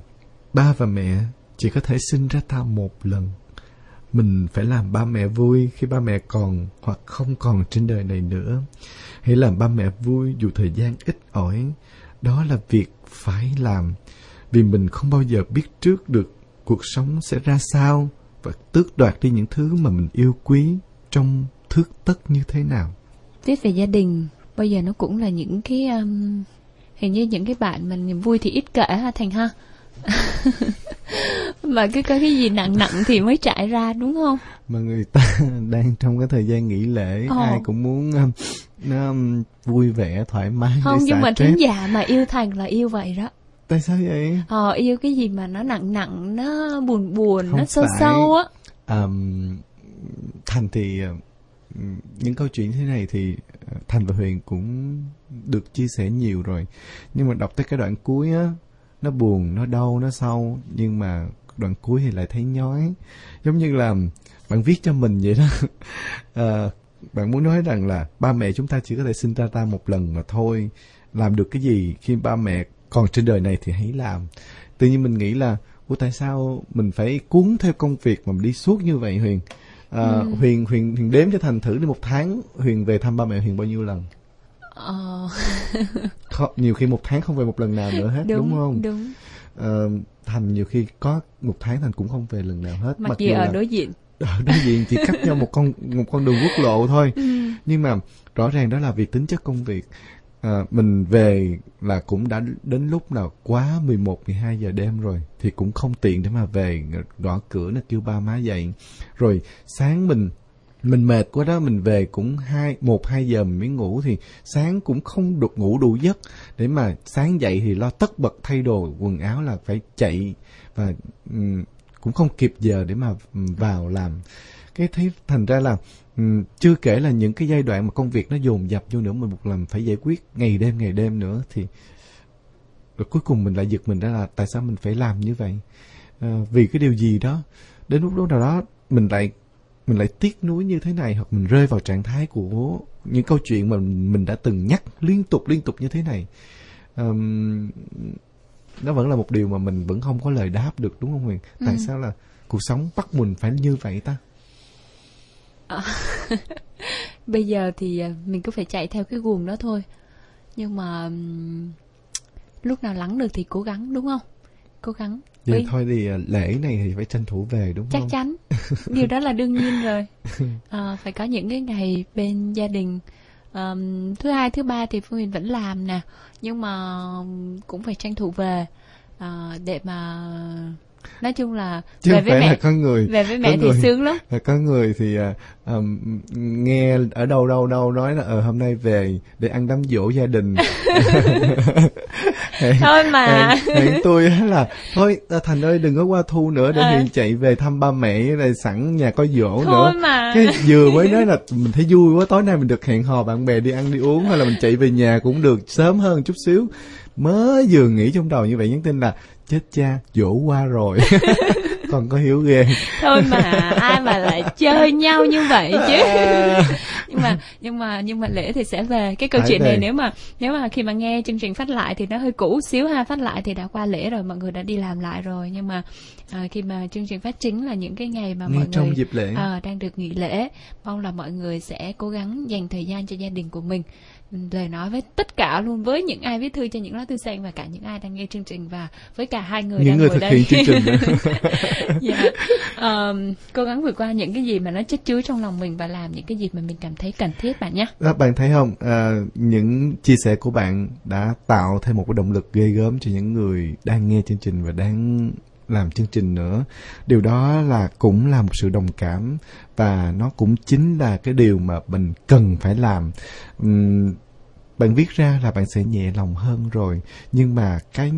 ba và mẹ chỉ có thể sinh ra ta một lần mình phải làm ba mẹ vui khi ba mẹ còn hoặc không còn trên đời này nữa. Hãy làm ba mẹ vui dù thời gian ít ỏi. Đó là việc phải làm vì mình không bao giờ biết trước được cuộc sống sẽ ra sao và tước đoạt đi những thứ mà mình yêu quý trong thước tất như thế nào. Viết về gia đình bây giờ nó cũng là những cái um, hình như những cái bạn mà niềm vui thì ít kể ha thành ha. mà cứ có cái gì nặng nặng thì mới trải ra đúng không? Mà người ta đang trong cái thời gian nghỉ lễ Ồ. ai cũng muốn um, nó um, vui vẻ thoải mái không nhưng mà thính giả mà yêu thành là yêu vậy đó. Tại sao vậy? Ờ yêu cái gì mà nó nặng nặng nó buồn buồn không nó sâu phải. sâu á. Um, thành thì uh, những câu chuyện thế này thì uh, thành và huyền cũng được chia sẻ nhiều rồi. Nhưng mà đọc tới cái đoạn cuối á nó buồn nó đau nó sâu nhưng mà đoạn cuối thì lại thấy nhói. Giống như là bạn viết cho mình vậy đó. À, bạn muốn nói rằng là ba mẹ chúng ta chỉ có thể sinh ra ta một lần mà thôi. Làm được cái gì khi ba mẹ còn trên đời này thì hãy làm. Tự nhiên mình nghĩ là ủa tại sao mình phải cuốn theo công việc mà mình đi suốt như vậy huyền? À, ừ. huyền huyền huyền đếm cho thành thử đi một tháng huyền về thăm ba mẹ huyền bao nhiêu lần Ờ. không, nhiều khi một tháng không về một lần nào nữa hết đúng, đúng không? Đúng. Ờ, thành nhiều khi có một tháng thành cũng không về lần nào hết. Mặc, Mặc dù ở là, đối diện. Ở đối diện chỉ cách nhau một con một con đường quốc lộ thôi. Ừ. Nhưng mà rõ ràng đó là vì tính chất công việc. À, mình về là cũng đã đến lúc nào quá 11 12 giờ đêm rồi thì cũng không tiện để mà về gõ cửa nó kêu ba má dậy. Rồi sáng mình mình mệt quá đó mình về cũng hai một hai giờ mình mới ngủ thì sáng cũng không được ngủ đủ giấc. Để mà sáng dậy thì lo tất bật thay đồ quần áo là phải chạy và um, cũng không kịp giờ để mà vào làm. Cái thấy thành ra là um, chưa kể là những cái giai đoạn mà công việc nó dồn dập vô nữa mình buộc làm phải giải quyết ngày đêm ngày đêm nữa thì rồi cuối cùng mình lại giật mình ra là tại sao mình phải làm như vậy? À, vì cái điều gì đó? Đến lúc đó nào đó mình lại mình lại tiếc nuối như thế này hoặc mình rơi vào trạng thái của những câu chuyện mà mình đã từng nhắc liên tục liên tục như thế này um, nó vẫn là một điều mà mình vẫn không có lời đáp được đúng không Huyền? Tại ừ. sao là cuộc sống bắt mình phải như vậy ta? À, bây giờ thì à, mình cứ phải chạy theo cái guồng đó thôi. Nhưng mà lúc nào lắng được thì cố gắng đúng không? Cố gắng. Vậy thôi thì à, lễ này thì phải tranh thủ về đúng Chắc không? Chắc chắn. Điều đó là đương nhiên rồi. À, phải có những cái ngày bên gia đình. Um, thứ hai thứ ba thì phương huyền vẫn làm nè. Nhưng mà cũng phải tranh thủ về uh, để mà nói chung là chứ về với mẹ là có người về với mẹ có thì người- sướng lắm. Có người thì um, nghe ở đâu đâu đâu nói là ờ hôm nay về để ăn đám dỗ gia đình. Thôi mà. hẹn, tôi là thôi à, thành ơi đừng có qua thu nữa để À. hiền chạy về thăm ba mẹ rồi sẵn nhà có dỗ thôi nữa mà. Cái vừa mới nói là mình thấy vui quá tối nay mình được hẹn hò bạn bè đi ăn đi uống hay là mình chạy về nhà cũng được sớm hơn chút xíu. Mới vừa nghĩ trong đầu như vậy nhắn tin là chết cha dỗ qua rồi. Còn có hiếu ghê. Thôi mà ai mà lại chơi nhau như vậy chứ? Nhưng mà nhưng mà nhưng mà lễ thì sẽ về. Cái câu Phải chuyện này nếu mà nếu mà khi mà nghe chương trình phát lại thì nó hơi cũ xíu ha. Phát lại thì đã qua lễ rồi mọi người đã đi làm lại rồi. Nhưng mà à, khi mà chương trình phát chính là những cái ngày mà ngay mọi trong người dịp lễ. à, đang được nghỉ lễ mong là mọi người sẽ cố gắng dành thời gian cho gia đình của mình lời nói với tất cả luôn với những ai viết thư cho những lá thư xanh và cả những ai đang nghe chương trình và với cả hai người những đang người ngồi thực đây. hiện chương trình nữa. dạ. Ờm, cố gắng vượt qua những cái gì mà nó chất chứa trong lòng mình và làm những cái gì mà mình cảm thấy cần thiết bạn nhé. Đó, bạn thấy không? À, những chia sẻ của bạn đã tạo thêm một cái động lực ghê gớm cho những người đang nghe chương trình và đang làm chương trình nữa. Điều đó là cũng là một sự đồng cảm và nó cũng chính là cái điều mà mình cần phải làm. Uhm, bạn viết ra là bạn sẽ nhẹ lòng hơn rồi nhưng mà cái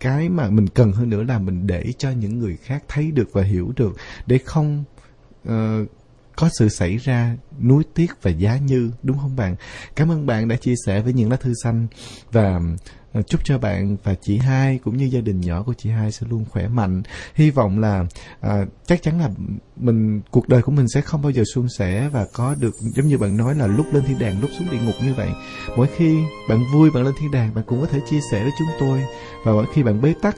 cái mà mình cần hơn nữa là mình để cho những người khác thấy được và hiểu được để không uh, có sự xảy ra nuối tiếc và giá như đúng không bạn? Cảm ơn bạn đã chia sẻ với những lá thư xanh và Ờ, chúc cho bạn và chị hai cũng như gia đình nhỏ của chị hai sẽ luôn khỏe mạnh. Hy vọng là à, chắc chắn là mình cuộc đời của mình sẽ không bao giờ suôn sẻ và có được giống như bạn nói là lúc lên thiên đàng lúc xuống địa ngục như vậy. Mỗi khi bạn vui bạn lên thiên đàng bạn cũng có thể chia sẻ với chúng tôi. Và mỗi khi bạn bế tắc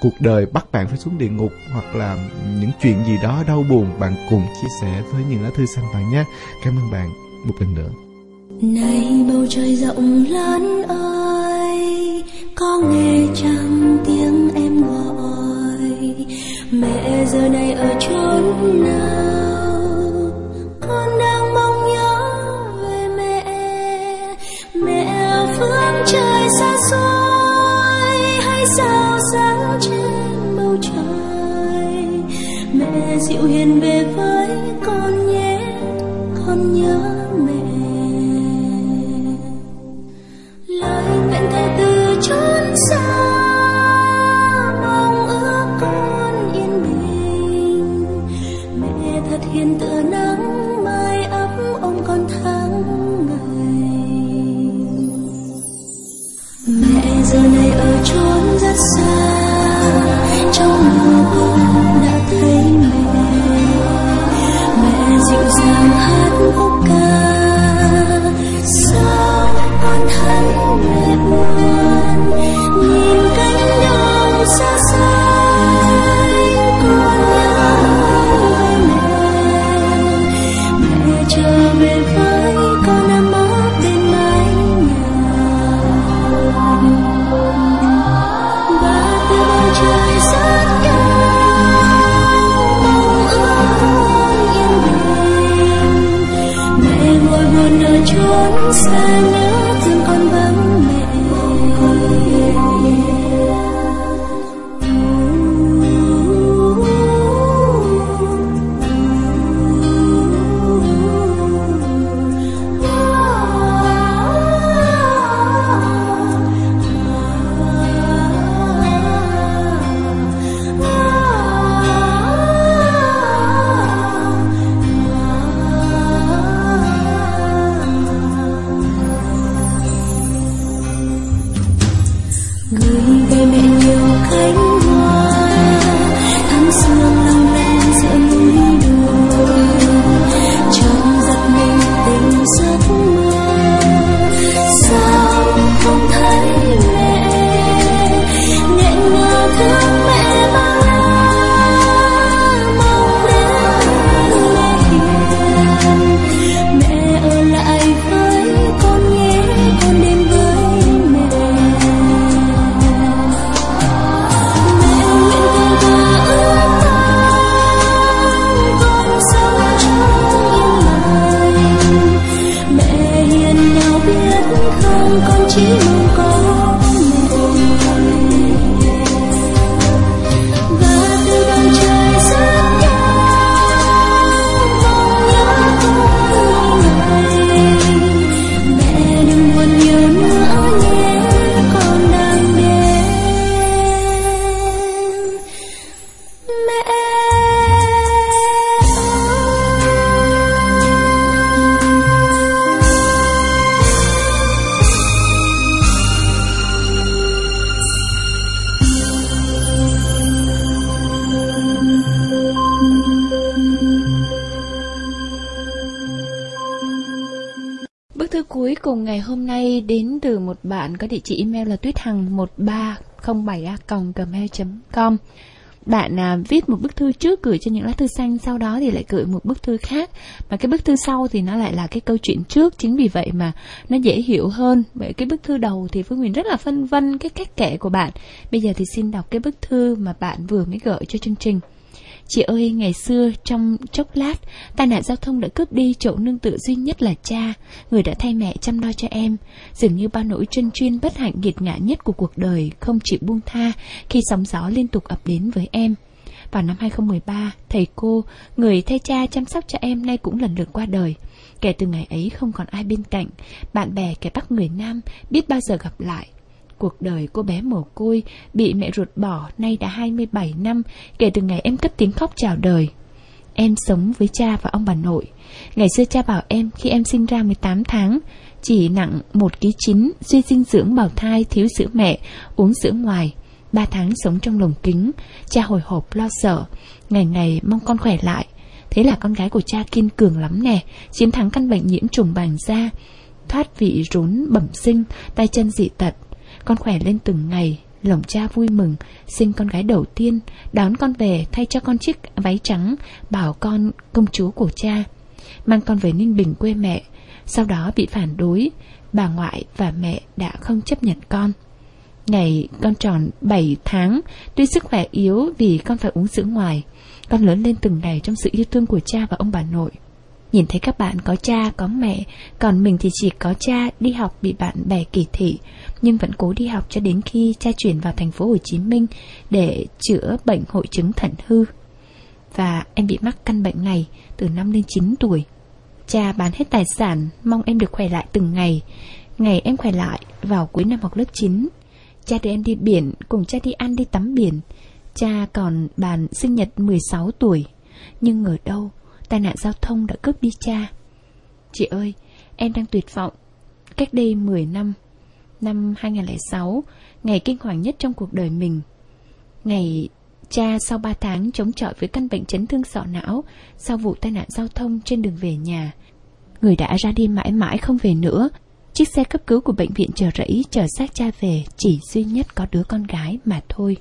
cuộc đời bắt bạn phải xuống địa ngục hoặc là những chuyện gì đó đau buồn bạn cùng chia sẻ với những lá thư xanh bạn nhé. Cảm ơn bạn một lần nữa. Này bầu trời rộng lớn ơi, Có nghe chăng tiếng em gọi? Mẹ giờ này ở chốn nào? Con đang mong nhớ về mẹ. Mẹ ở phương trời xa xôi, Hay sao sáng trên bầu trời? Mẹ dịu hiền về với con nhé, Con nhớ. Mẹ bạn có địa chỉ email là tuyết hằng 1307 a gmail.com bạn à, viết một bức thư trước gửi cho những lá thư xanh sau đó thì lại gửi một bức thư khác. Mà cái bức thư sau thì nó lại là cái câu chuyện trước. Chính vì vậy mà nó dễ hiểu hơn. Bởi cái bức thư đầu thì phương huyền rất là phân vân cái cách kể của bạn. Bây giờ thì xin đọc cái bức thư mà bạn vừa mới gửi cho chương trình. Chị ơi, ngày xưa trong chốc lát, tai nạn giao thông đã cướp đi chỗ nương tựa duy nhất là cha, người đã thay mẹ chăm lo cho em. Dường như bao nỗi chân chuyên bất hạnh nghiệt ngã nhất của cuộc đời không chịu buông tha khi sóng gió liên tục ập đến với em. Vào năm 2013, thầy cô, người thay cha chăm sóc cho em nay cũng lần lượt qua đời. Kể từ ngày ấy không còn ai bên cạnh, bạn bè kẻ Bắc người Nam biết bao giờ gặp lại. Cuộc đời cô bé mồ côi, bị mẹ ruột bỏ nay đã 27 năm kể từ ngày em cất tiếng khóc chào đời. Em sống với cha và ông bà nội. Ngày xưa cha bảo em khi em sinh ra 18 tháng, chỉ nặng 1 ký chín, suy dinh dưỡng bào thai, thiếu sữa mẹ, uống sữa ngoài. Ba tháng sống trong lồng kính, cha hồi hộp lo sợ, ngày ngày mong con khỏe lại. Thế là con gái của cha kiên cường lắm nè, chiến thắng căn bệnh nhiễm trùng bàng da, thoát vị rốn bẩm sinh, tay chân dị tật. Con khỏe lên từng ngày, lòng cha vui mừng, sinh con gái đầu tiên, đón con về thay cho con chiếc váy trắng, bảo con công chúa của cha. Mang con về Ninh Bình quê mẹ, sau đó bị phản đối, bà ngoại và mẹ đã không chấp nhận con. Ngày con tròn 7 tháng, tuy sức khỏe yếu vì con phải uống sữa ngoài, con lớn lên từng ngày trong sự yêu thương của cha và ông bà nội. Nhìn thấy các bạn có cha, có mẹ, còn mình thì chỉ có cha đi học bị bạn bè kỳ thị, nhưng vẫn cố đi học cho đến khi cha chuyển vào thành phố Hồ Chí Minh để chữa bệnh hội chứng thận hư. Và em bị mắc căn bệnh này từ năm lên 9 tuổi. Cha bán hết tài sản, mong em được khỏe lại từng ngày. Ngày em khỏe lại vào cuối năm học lớp 9. Cha đưa em đi biển, cùng cha đi ăn đi tắm biển. Cha còn bàn sinh nhật 16 tuổi. Nhưng ngờ đâu, tai nạn giao thông đã cướp đi cha. Chị ơi, em đang tuyệt vọng. Cách đây 10 năm, năm 2006, ngày kinh hoàng nhất trong cuộc đời mình. Ngày cha sau 3 tháng chống chọi với căn bệnh chấn thương sọ não sau vụ tai nạn giao thông trên đường về nhà. Người đã ra đi mãi mãi không về nữa. Chiếc xe cấp cứu của bệnh viện chờ rẫy chờ xác cha về chỉ duy nhất có đứa con gái mà thôi.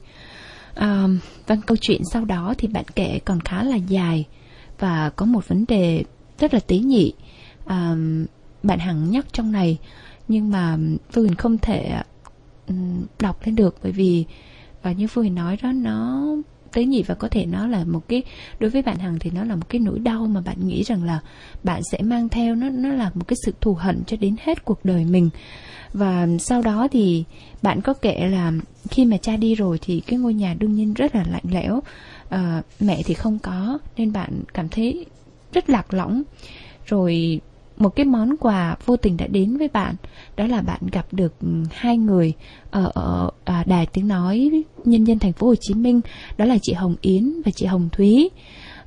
À, vâng, câu chuyện sau đó thì bạn kể còn khá là dài và có một vấn đề rất là tế nhị. À, bạn Hằng nhắc trong này nhưng mà Phương Huyền không thể đọc lên được bởi vì và như Phương Huyền nói đó nó tế nhị và có thể nó là một cái đối với bạn Hằng thì nó là một cái nỗi đau mà bạn nghĩ rằng là bạn sẽ mang theo nó nó là một cái sự thù hận cho đến hết cuộc đời mình và sau đó thì bạn có kể là khi mà cha đi rồi thì cái ngôi nhà đương nhiên rất là lạnh lẽo à, mẹ thì không có nên bạn cảm thấy rất lạc lõng. Rồi một cái món quà vô tình đã đến với bạn đó là bạn gặp được ừ, hai người ở, ở à, đài tiếng nói nhân dân thành phố Hồ Chí Minh đó là chị Hồng Yến và chị Hồng Thúy.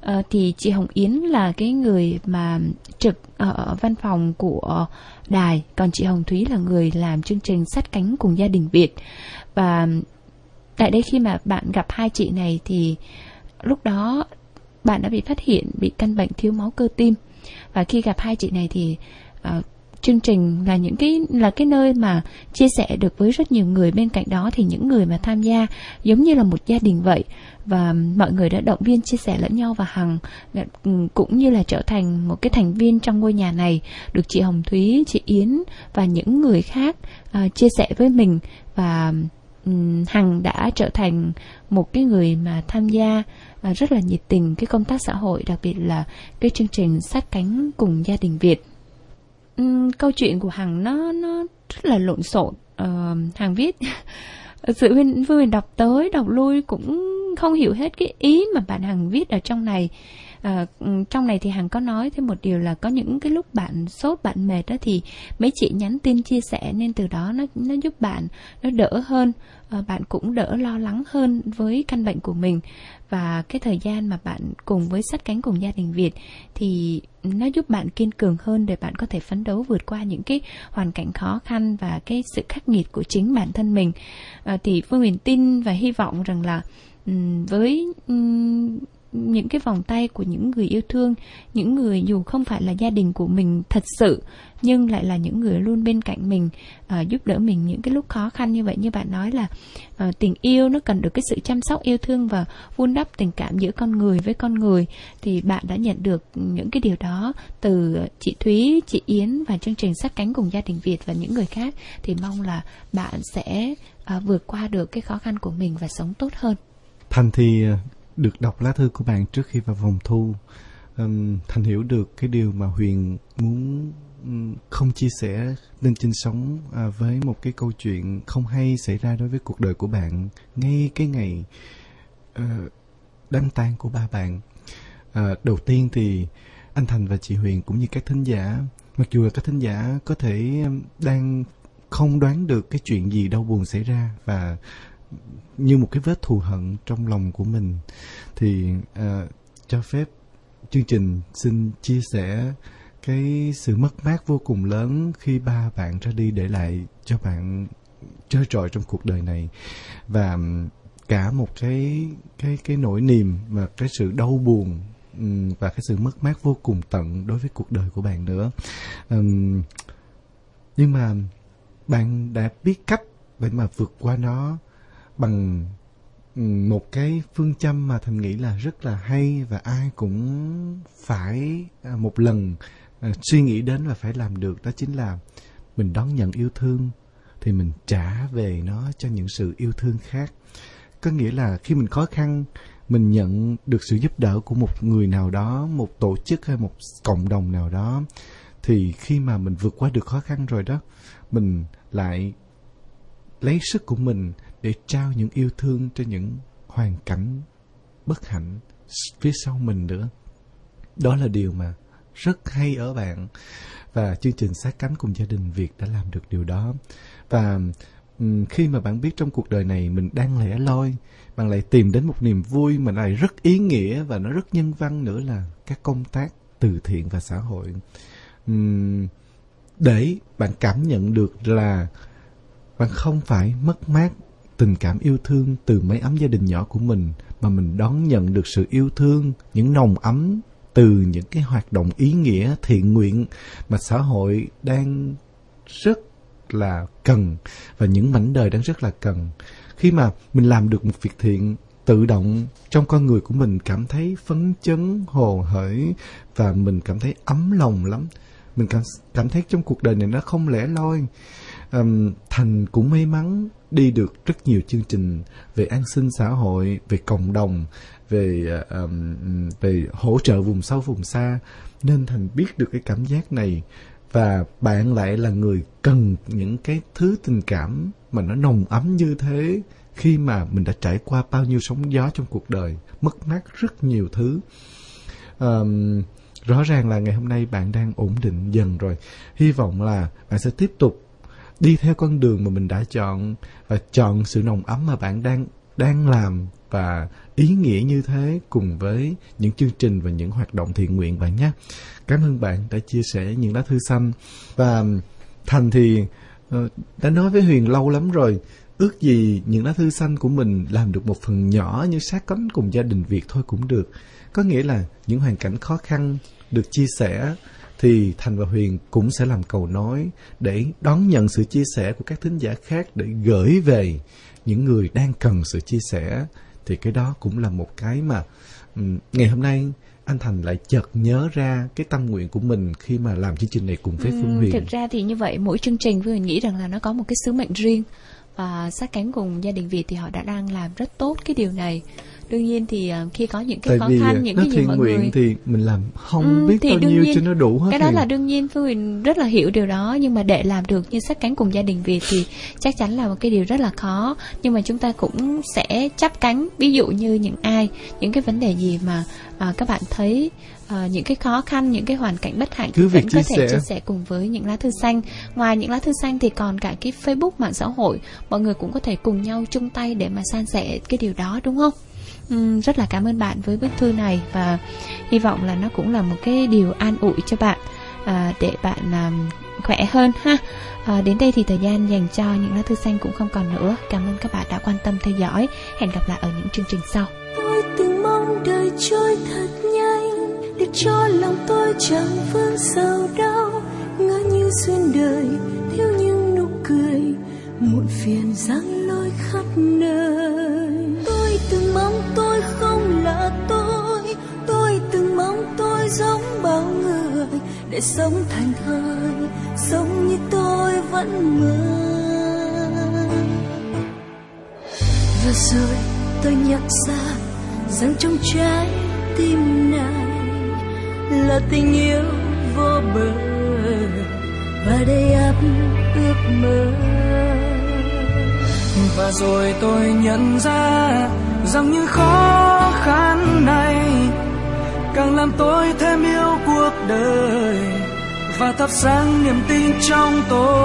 À, thì chị Hồng Yến là cái người mà trực ở văn phòng của đài còn chị Hồng Thúy là người làm chương trình sát cánh cùng gia đình Việt. Và tại đây khi mà bạn gặp hai chị này thì lúc đó bạn đã bị phát hiện bị căn bệnh thiếu máu cơ tim. Và khi gặp hai chị này thì uh, chương trình là những cái là cái nơi mà chia sẻ được với rất nhiều người. Bên cạnh đó thì những người mà tham gia giống như là một gia đình vậy. Và mọi người đã động viên chia sẻ lẫn nhau và hằng ừ, cũng như là trở thành một cái thành viên trong ngôi nhà này. Được chị Hồng Thúy, chị Yến và những người khác uh, chia sẻ với mình. Và um, hằng đã trở thành một cái người mà tham gia uh, rất là nhiệt tình cái công tác xã hội đặc biệt là cái chương trình sát cánh cùng gia đình Việt. Câu chuyện của hằng nó nó rất là lộn xộn. Uh, hằng viết sự viên vui đọc tới đọc lui cũng không hiểu hết cái ý mà bạn hằng viết ở trong này. À, trong này thì hằng có nói thêm một điều là có những cái lúc bạn sốt bạn mệt đó thì mấy chị nhắn tin chia sẻ nên từ đó nó nó giúp bạn nó đỡ hơn. Ờ, bạn cũng đỡ lo lắng hơn với căn bệnh của mình. Và cái thời gian mà bạn cùng với sát cánh cùng gia đình Việt thì nó giúp bạn kiên cường hơn để bạn có thể phấn đấu vượt qua những cái hoàn cảnh khó khăn và cái sự khắc nghiệt của chính bản thân mình. À, thì Phương Huyền tin và hy vọng rằng là um, với um, những cái vòng tay của những người yêu thương những người dù không phải là gia đình của mình thật sự nhưng lại là những người luôn bên cạnh mình uh, giúp đỡ mình những cái lúc khó khăn như vậy. Như bạn nói là uh, tình yêu nó cần được cái sự chăm sóc yêu thương và vun đắp tình cảm giữa con người với con người. Thì bạn đã nhận được những cái điều đó từ chị Thúy, chị Yến và chương trình sát cánh cùng gia đình Việt và những người khác. Thì mong là bạn sẽ uh, vượt qua được cái khó khăn của mình và sống tốt hơn. Thành thì được đọc lá thư của bạn trước khi vào vòng thu. Um, thành hiểu được cái điều mà huyền muốn không chia sẻ lên trên sóng à, với một cái câu chuyện không hay xảy ra đối với cuộc đời của bạn ngay cái ngày uh, đám tang của ba bạn. À, đầu tiên thì anh thành và chị huyền cũng như các thính giả mặc dù là các thính giả có thể đang không đoán được cái chuyện gì đau buồn xảy ra và như một cái vết thù hận trong lòng của mình. Thì uh, cho phép chương trình xin chia sẻ cái sự mất mát vô cùng lớn khi ba bạn ra đi để lại cho bạn trơ trọi trong cuộc đời này. Và cả một cái cái cái nỗi niềm và cái sự đau buồn và cái sự mất mát vô cùng tận đối với cuộc đời của bạn nữa. Um, nhưng mà bạn đã biết cách để mà vượt qua nó bằng ừ, một cái phương châm mà thành nghĩ là rất là hay và ai cũng phải à, một lần à, suy nghĩ đến và phải làm được, đó chính là mình đón nhận yêu thương thì mình trả về nó cho những sự yêu thương khác. Có nghĩa là khi mình khó khăn, mình nhận được sự giúp đỡ của một người nào đó, một tổ chức hay một cộng đồng nào đó, thì khi mà mình vượt qua được khó khăn rồi đó, mình lại lấy sức của mình để trao những yêu thương cho những hoàn cảnh bất hạnh phía sau mình nữa. Đó là điều mà rất hay ở bạn. Và chương trình sát cánh cùng gia đình Việt đã làm được điều đó. Và khi mà bạn biết trong cuộc đời này mình đang lẻ loi, bạn lại tìm đến một niềm vui mà lại rất ý nghĩa và nó rất nhân văn nữa là các công tác từ thiện và xã hội. Để bạn cảm nhận được là bạn không phải mất mát tình cảm yêu thương từ mấy ấm gia đình nhỏ của mình mà mình đón nhận được sự yêu thương những nồng ấm từ những cái hoạt động ý nghĩa thiện nguyện mà xã hội đang rất là cần và những mảnh đời đang rất là cần. Khi mà mình làm được một việc thiện tự động trong con người của mình cảm thấy phấn chấn hồ hởi và mình cảm thấy ấm lòng lắm. Mình cảm cảm thấy trong cuộc đời này nó không lẻ loi. Um, thành cũng may mắn đi được rất nhiều chương trình về an sinh xã hội về cộng đồng về um, về hỗ trợ vùng sâu vùng xa. Nên thành biết được cái cảm giác này. Và bạn lại là người cần những cái thứ tình cảm mà nó nồng ấm như thế khi mà mình đã trải qua bao nhiêu sóng gió trong cuộc đời mất mát rất nhiều thứ. Um, rõ ràng là ngày hôm nay bạn đang ổn định dần rồi. Hy vọng là bạn sẽ tiếp tục đi theo con đường mà mình đã chọn, và chọn sự nồng ấm mà bạn đang đang làm và ý nghĩa như thế cùng với những chương trình và những hoạt động thiện nguyện bạn nhé. Cảm ơn bạn đã chia sẻ những lá thư xanh và Thành thì ờ, đã nói với Huyền lâu lắm rồi, ước gì những lá thư xanh của mình làm được một phần nhỏ như sát cánh cùng gia đình Việt thôi cũng được. Có nghĩa là những hoàn cảnh khó khăn được chia sẻ thì Thành và Huyền cũng sẽ làm cầu nói để đón nhận sự chia sẻ của các thính giả khác để gửi về những người đang cần sự chia sẻ. Thì cái đó cũng là một cái mà ngày hôm nay anh Thành lại chợt nhớ ra cái tâm nguyện của mình khi mà làm chương trình này cùng với Phương Huyền. Thực ra thì như vậy mỗi chương trình Phương Huyền nghĩ rằng là nó có một cái sứ mệnh riêng. Và sát cánh cùng gia đình Việt thì họ đã đang làm rất tốt cái điều này đương nhiên thì uh, khi có những cái Tại khó vì khăn những nó cái gì thiện mọi nguyện người thì mình làm không Ừ, biết thì bao đương nhiêu nhiên, cho nó đủ hết. cái đó là đương nhiên phương huyền rất là hiểu điều đó. Nhưng mà để làm được như sát cánh cùng gia đình việt thì chắc chắn là một cái điều rất là khó. Nhưng mà chúng ta cũng sẽ chắp cánh. Ví dụ như những ai những cái vấn đề gì mà à, các bạn thấy à, những cái khó khăn những cái hoàn cảnh bất hạnh Cứ vẫn có thể sẻ. chia sẻ cùng với những lá thư xanh. Ngoài những lá thư xanh thì còn cả cái facebook mạng xã hội. Mọi người cũng có thể cùng nhau chung tay để mà san sẻ cái điều đó đúng không Ừm, rất là cảm ơn bạn với bức thư này và hy vọng là nó cũng là một cái điều an ủi cho bạn à, để bạn à, khỏe hơn ha. À, đến đây thì thời gian dành cho những lá thư xanh cũng không còn nữa. Cảm ơn các bạn đã quan tâm theo dõi. Hẹn gặp lại ở những chương trình sau. Tôi từng mong đời trôi thật nhanh để cho lòng tôi chẳng vương sầu đau. Ngỡ như xuyên đời thiếu những nụ cười muộn phiền giăng lối khắp nơi từng mong tôi không là tôi. Tôi từng mong tôi giống bao người để sống thành thơi sống như tôi vẫn mơ. Và rồi tôi nhận ra rằng trong trái tim này là tình yêu vô bờ, và đầy áp ước mơ và rồi tôi nhận ra rằng những khó khăn này càng làm tôi thêm yêu cuộc đời và thắp sáng niềm tin trong tôi.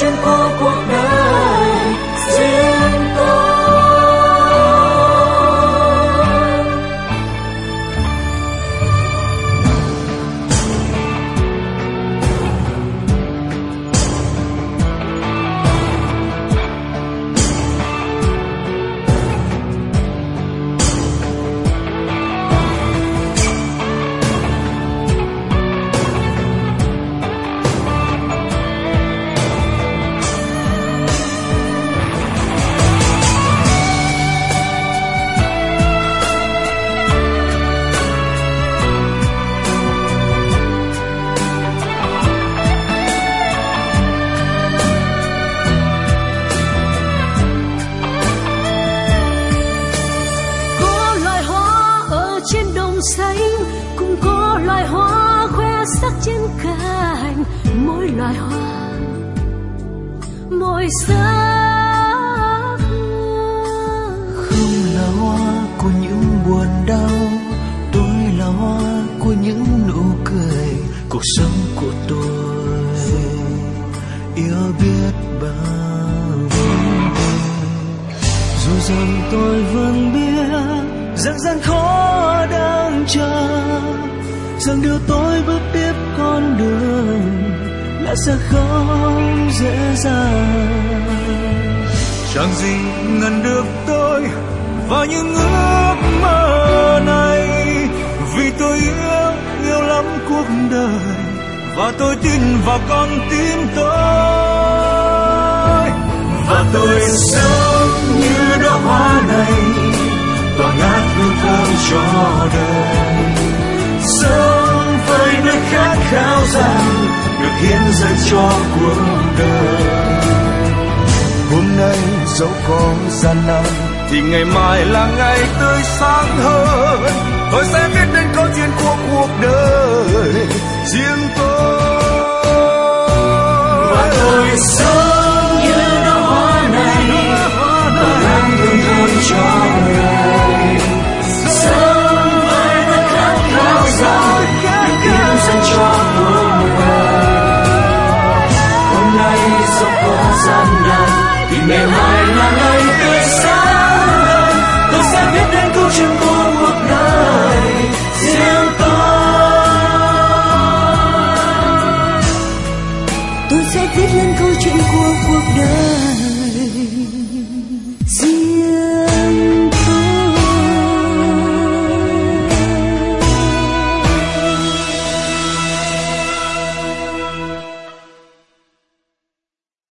Viết lên câu rằng tôi vẫn biết rằng gian khó đang chờ. Rằng điều tôi bước tiếp con đường là sẽ không dễ dàng. Chẳng gì ngăn được tôi vào những ước mơ này, vì tôi yêu yêu lắm cuộc đời, và tôi tin vào con tim tôi và tôi sống như đóa hoa này, tỏa ngát hương thơm cho đời. Sống với nơi khát khao rằng được hiến dâng cho cuộc đời. Hôm nay dẫu có gian nan, thì ngày mai là ngày tươi sáng hơn. Tôi sẽ viết nên câu chuyện của cuộc đời riêng tôi. Và tôi sống hương thơm